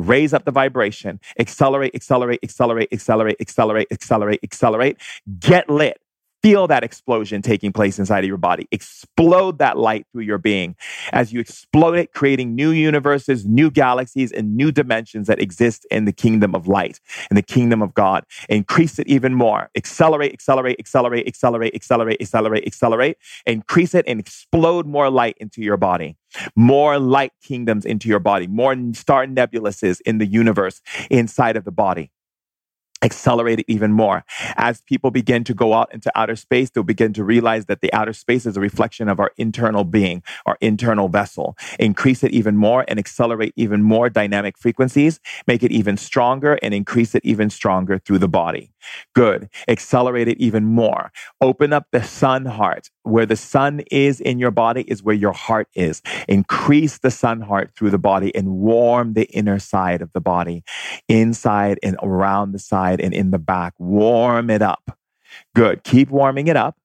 raise up the vibration, accelerate, accelerate, accelerate, accelerate, accelerate, accelerate, accelerate, get lit. Feel that explosion taking place inside of your body. Explode that light through your being. As you explode it, creating new universes, new galaxies, and new dimensions that exist in the kingdom of light, in the kingdom of God. Increase it even more. Accelerate, accelerate, accelerate, accelerate, accelerate, accelerate, accelerate. Increase it and explode more light into your body. More light kingdoms into your body. More star nebuluses in the universe inside of the body accelerate it even more. As people begin to go out into outer space, they'll begin to realize that the outer space is a reflection of our internal being, our internal vessel. Increase it even more and accelerate even more dynamic frequencies, make it even stronger and increase it even stronger through the body. Good. Accelerate it even more. Open up the sun heart. Where the sun is in your body is where your heart is. Increase the sun heart through the body and warm the inner side of the body, inside and around the side and in the back. Warm it up. Good. Keep warming it up.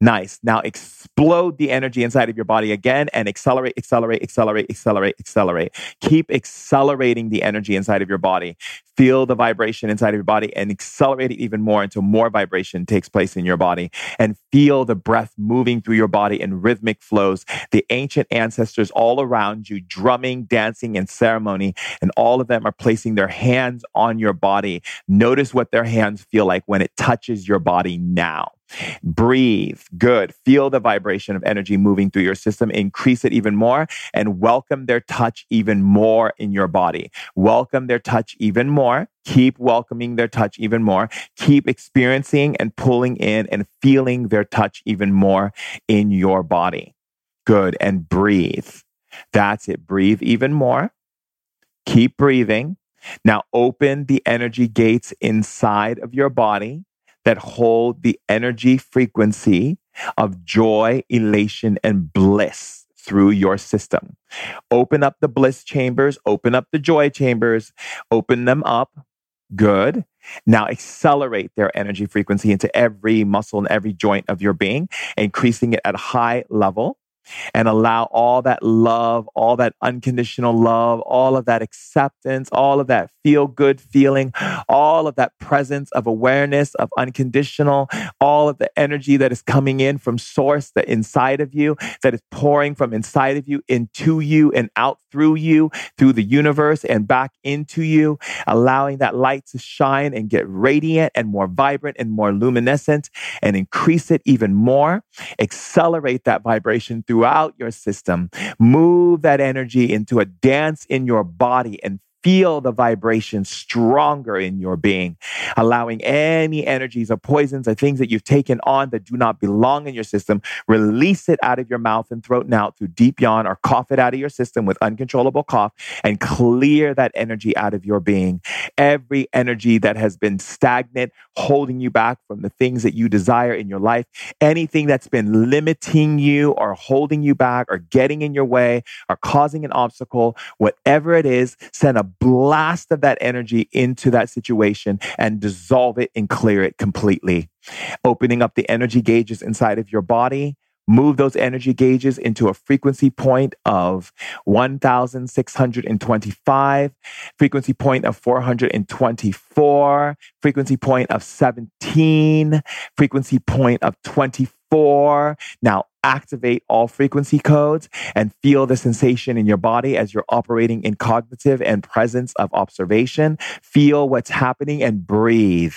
Nice. Now explode the energy inside of your body again and accelerate, accelerate, accelerate, accelerate, accelerate. Keep accelerating the energy inside of your body. Feel the vibration inside of your body and accelerate it even more until more vibration takes place in your body. And feel the breath moving through your body in rhythmic flows. The ancient ancestors all around you, drumming, dancing, and ceremony. And all of them are placing their hands on your body. Notice what their hands feel like when it touches your body now. Breathe. Good. Feel the vibration of energy moving through your system. Increase it even more and welcome their touch even more in your body. Welcome their touch even more. Keep welcoming their touch even more. Keep experiencing and pulling in and feeling their touch even more in your body. Good. And breathe. That's it. Breathe even more. Keep breathing. Now open the energy gates inside of your body that hold the energy frequency of joy, elation, and bliss through your system. Open up the bliss chambers, open up the joy chambers, open them up. Good. Now accelerate their energy frequency into every muscle and every joint of your being, increasing it at a high level and allow all that love, all that unconditional love, all of that acceptance, all of that feel good feeling, all of that presence of awareness of unconditional, all of the energy that is coming in from source the inside of you, that is pouring from inside of you into you and out through you, through the universe and back into you, allowing that light to shine and get radiant and more vibrant and more luminescent and increase it even more. Accelerate that vibration throughout your system. Move that energy into a dance in your body and feel the vibration stronger in your being, allowing any energies or poisons or things that you've taken on that do not belong in your system, release it out of your mouth and throat and out through deep yawn or cough it out of your system with uncontrollable cough and clear that energy out of your being. Every energy that has been stagnant, holding you back from the things that you desire in your life, anything that's been limiting you or holding you back or getting in your way or causing an obstacle, whatever it is, send a blast of that energy into that situation and dissolve it and clear it completely. Opening up the energy gauges inside of your body. Move those energy gauges into a frequency point of 1,625, frequency point of 424, frequency point of 17, frequency point of 24. Now activate all frequency codes and feel the sensation in your body as you're operating in cognitive and presence of observation. Feel what's happening and breathe.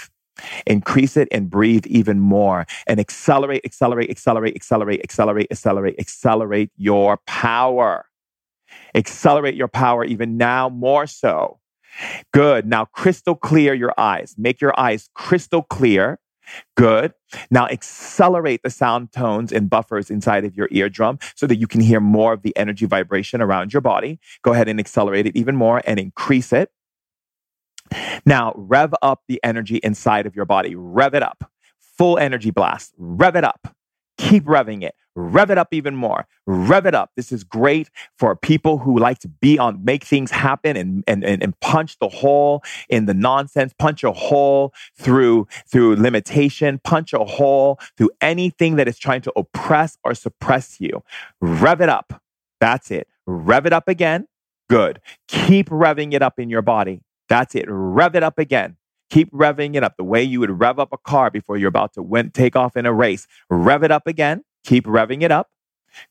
Increase it and breathe even more and accelerate, accelerate, accelerate, accelerate, accelerate, accelerate, accelerate your power. Accelerate your power even now more so. Good. Now crystal clear your eyes. Make your eyes crystal clear Good. Now accelerate the sound tones and buffers inside of your eardrum so that you can hear more of the energy vibration around your body. Go ahead and accelerate it even more and increase it. Now rev up the energy inside of your body. Rev it up. Full energy blast. Rev it up. Keep revving it. Rev it up even more. Rev it up. This is great for people who like to be on make things happen and, and and punch the hole in the nonsense punch a hole through through limitation punch a hole through anything that is trying to oppress or suppress you. Rev it up. That's it. Rev it up again. Good. Keep revving it up in your body. That's it. Rev it up again Keep revving it up the way you would rev up a car before you're about to win, take off in a race. Rev it up again. Keep revving it up.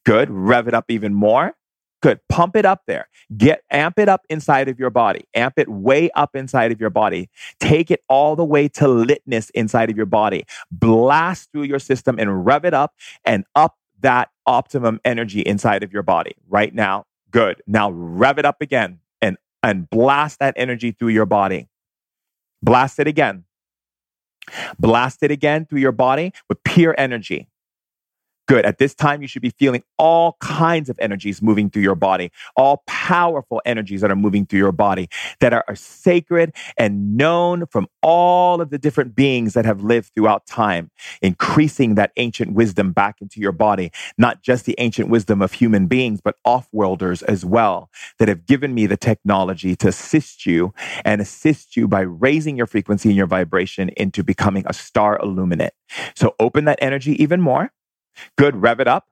Good. Rev it up even more. Good. Pump it up there. Get amp it up inside of your body. Amp it way up inside of your body. Take it all the way to litness inside of your body. Blast through your system and rev it up and up that optimum energy inside of your body right now. Good. Now rev it up again and and blast that energy through your body. Blast it again. Blast it again through your body with pure energy. Good. At this time, you should be feeling all kinds of energies moving through your body, all powerful energies that are moving through your body that are, are, sacred and known from all of the different beings that have lived throughout time, increasing that ancient wisdom back into your body, not just the ancient wisdom of human beings, but off-worlders as well that have given me the technology to assist you and assist you by raising your frequency and your vibration into becoming a star illuminate. So open that energy even more Good. Rev it up.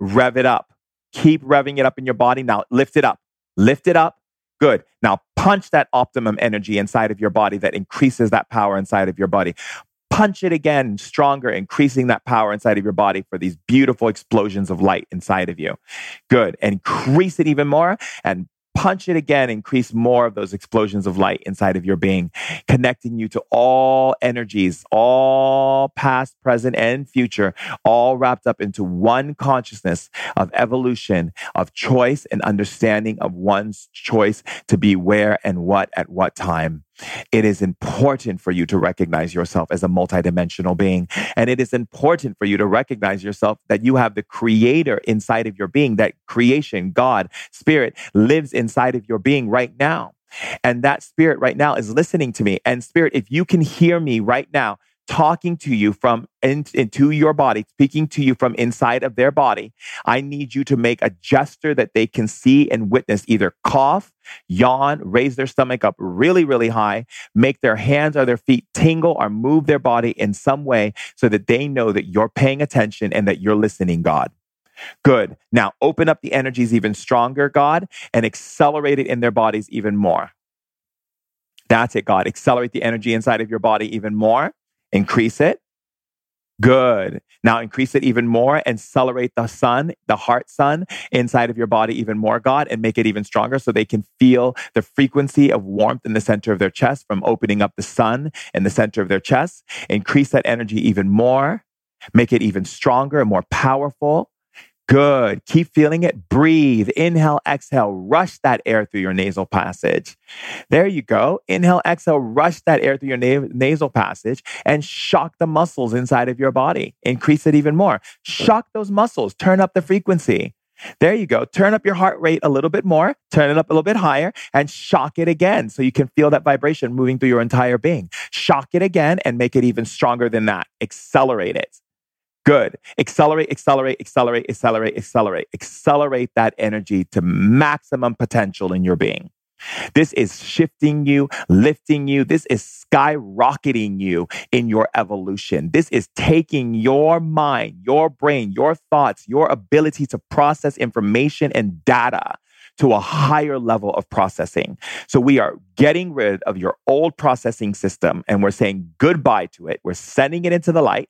Rev it up. Keep revving it up in your body. Now lift it up. Lift it up. Good. Now punch that optimum energy inside of your body that increases that power inside of your body. Punch it again stronger, increasing that power inside of your body for these beautiful explosions of light inside of you. Good. Increase it even more and punch it again, increase more of those explosions of light inside of your being, connecting you to all energies, all past, present, and future, all wrapped up into one consciousness of evolution, of choice and understanding of one's choice to be where and what at what time. It is important for you to recognize yourself as a multidimensional being. And it is important for you to recognize yourself that you have the creator inside of your being, that creation, God, spirit lives inside of your being right now. And that spirit right now is listening to me. And spirit, if you can hear me right now, talking to you from in, into your body, speaking to you from inside of their body, I need you to make a gesture that they can see and witness either cough, yawn, raise their stomach up really, really high, make their hands or their feet tingle or move their body in some way so that they know that you're paying attention and that you're listening, God. Good. Now open up the energies even stronger, God, and accelerate it in their bodies even more. That's it, God. Accelerate the energy inside of your body even more. Increase it. Good. Now increase it even more and accelerate the sun, the heart sun inside of your body even more, God, and make it even stronger so they can feel the frequency of warmth in the center of their chest from opening up the sun in the center of their chest. Increase that energy even more. Make it even stronger and more powerful. Good. Keep feeling it. Breathe. Inhale, exhale. Rush that air through your nasal passage. There you go. Inhale, exhale. Rush that air through your na- nasal passage and shock the muscles inside of your body. Increase it even more. Shock those muscles. Turn up the frequency. There you go. Turn up your heart rate a little bit more, turn it up a little bit higher, and shock it again so you can feel that vibration moving through your entire being. Shock it again and make it even stronger than that. Accelerate it. Good. Accelerate, accelerate, accelerate, accelerate, accelerate. Accelerate that energy to maximum potential in your being. This is shifting you, lifting you. This is skyrocketing you in your evolution. This is taking your mind, your brain, your thoughts, your ability to process information and data to a higher level of processing. So we are getting rid of your old processing system and we're saying goodbye to it. We're sending it into the light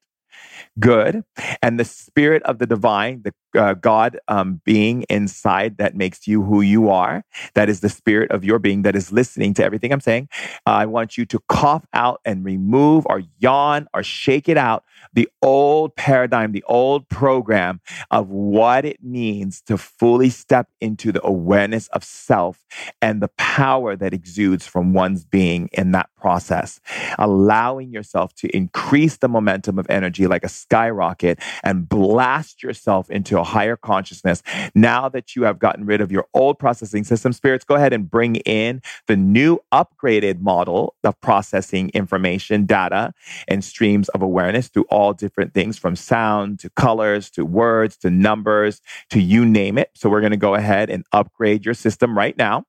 good and the spirit of the divine the uh, god um, being inside that makes you who you are that is the spirit of your being that is listening to everything i'm saying uh, i want you to cough out and remove or yawn or shake it out the old paradigm the old program of what it means to fully step into the awareness of self and the power that exudes from one's being in that process allowing yourself to increase the momentum of energy like a skyrocket and blast yourself into a higher consciousness. Now that you have gotten rid of your old processing system, spirits, go ahead and bring in the new upgraded model of processing information, data, and streams of awareness through all different things from sound to colors to words to numbers to you name it. So we're going to go ahead and upgrade your system right now.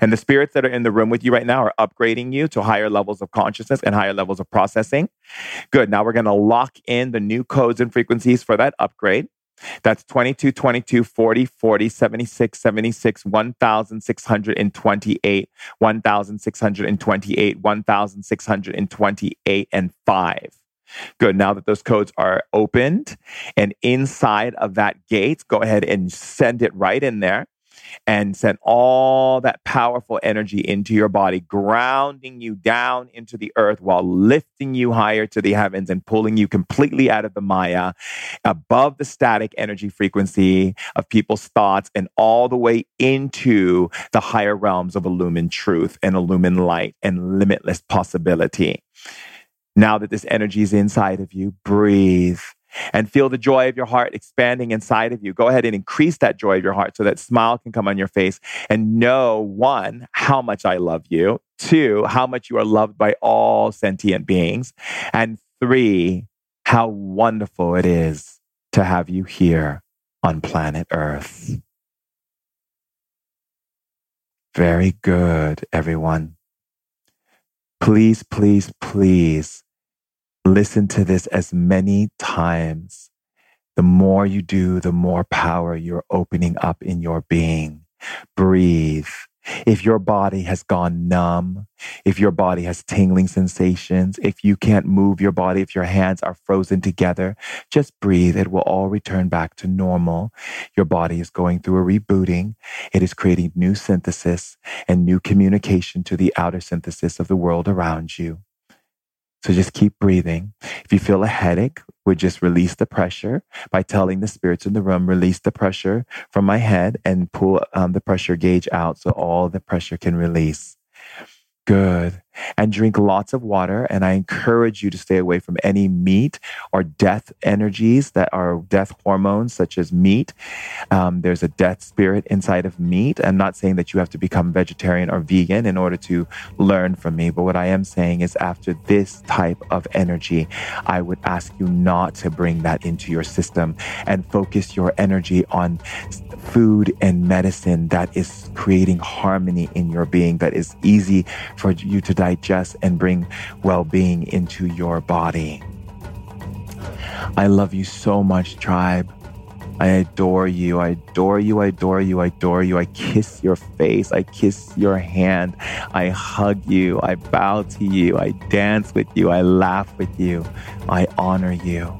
And the spirits that are in the room with you right now are upgrading you to higher levels of consciousness and higher levels of processing. Good. Now we're going to lock in the new codes and frequencies for that upgrade. That's 22, 22, 40, 40, 76, 76, 1,628, 1,628, 1,628, and 5. Good. Now that those codes are opened and inside of that gate, go ahead and send it right in there and send all that powerful energy into your body, grounding you down into the earth while lifting you higher to the heavens and pulling you completely out of the Maya, above the static energy frequency of people's thoughts, and all the way into the higher realms of illumined truth and illumined light and limitless possibility. Now that this energy is inside of you, breathe and feel the joy of your heart expanding inside of you. Go ahead and increase that joy of your heart so that smile can come on your face and know one, how much I love you. Two, how much you are loved by all sentient beings. And three, how wonderful it is to have you here on planet Earth. Very good, everyone. Please, please, please Listen to this as many times. The more you do, the more power you're opening up in your being. Breathe. If your body has gone numb, if your body has tingling sensations, if you can't move your body, if your hands are frozen together, just breathe. It will all return back to normal. Your body is going through a rebooting. It is creating new synthesis and new communication to the outer synthesis of the world around you. So just keep breathing. If you feel a headache, we just release the pressure by telling the spirits in the room, release the pressure from my head and pull um, the pressure gauge out so all the pressure can release. Good. And drink lots of water. And I encourage you to stay away from any meat or death energies that are death hormones, such as meat. Um, there's a death spirit inside of meat. I'm not saying that you have to become vegetarian or vegan in order to learn from me, but what I am saying is after this type of energy, I would ask you not to bring that into your system and focus your energy on food and medicine that is creating harmony in your being, that is easy for you to digest and bring well being into your body. I love you so much, tribe. I adore you. I adore you. I adore you. I adore you. I kiss your face. I kiss your hand. I hug you. I bow to you. I dance with you. I laugh with you. I honor you.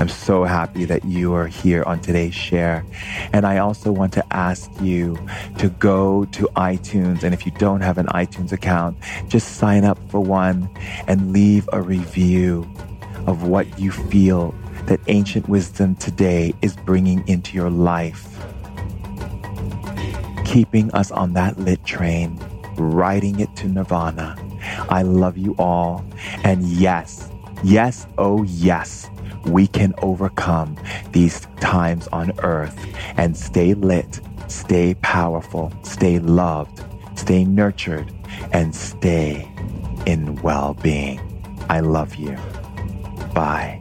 I'm so happy that you are here on today's share. And I also want to ask you to go to iTunes. And if you don't have an iTunes account, just sign up for one and leave a review of what you feel that ancient wisdom today is bringing into your life. Keeping us on that lit train, riding it to nirvana. I love you all. And yes, yes, oh yes we can overcome these times on earth and stay lit, stay powerful, stay loved, stay nurtured, and stay in well being. I love you. Bye.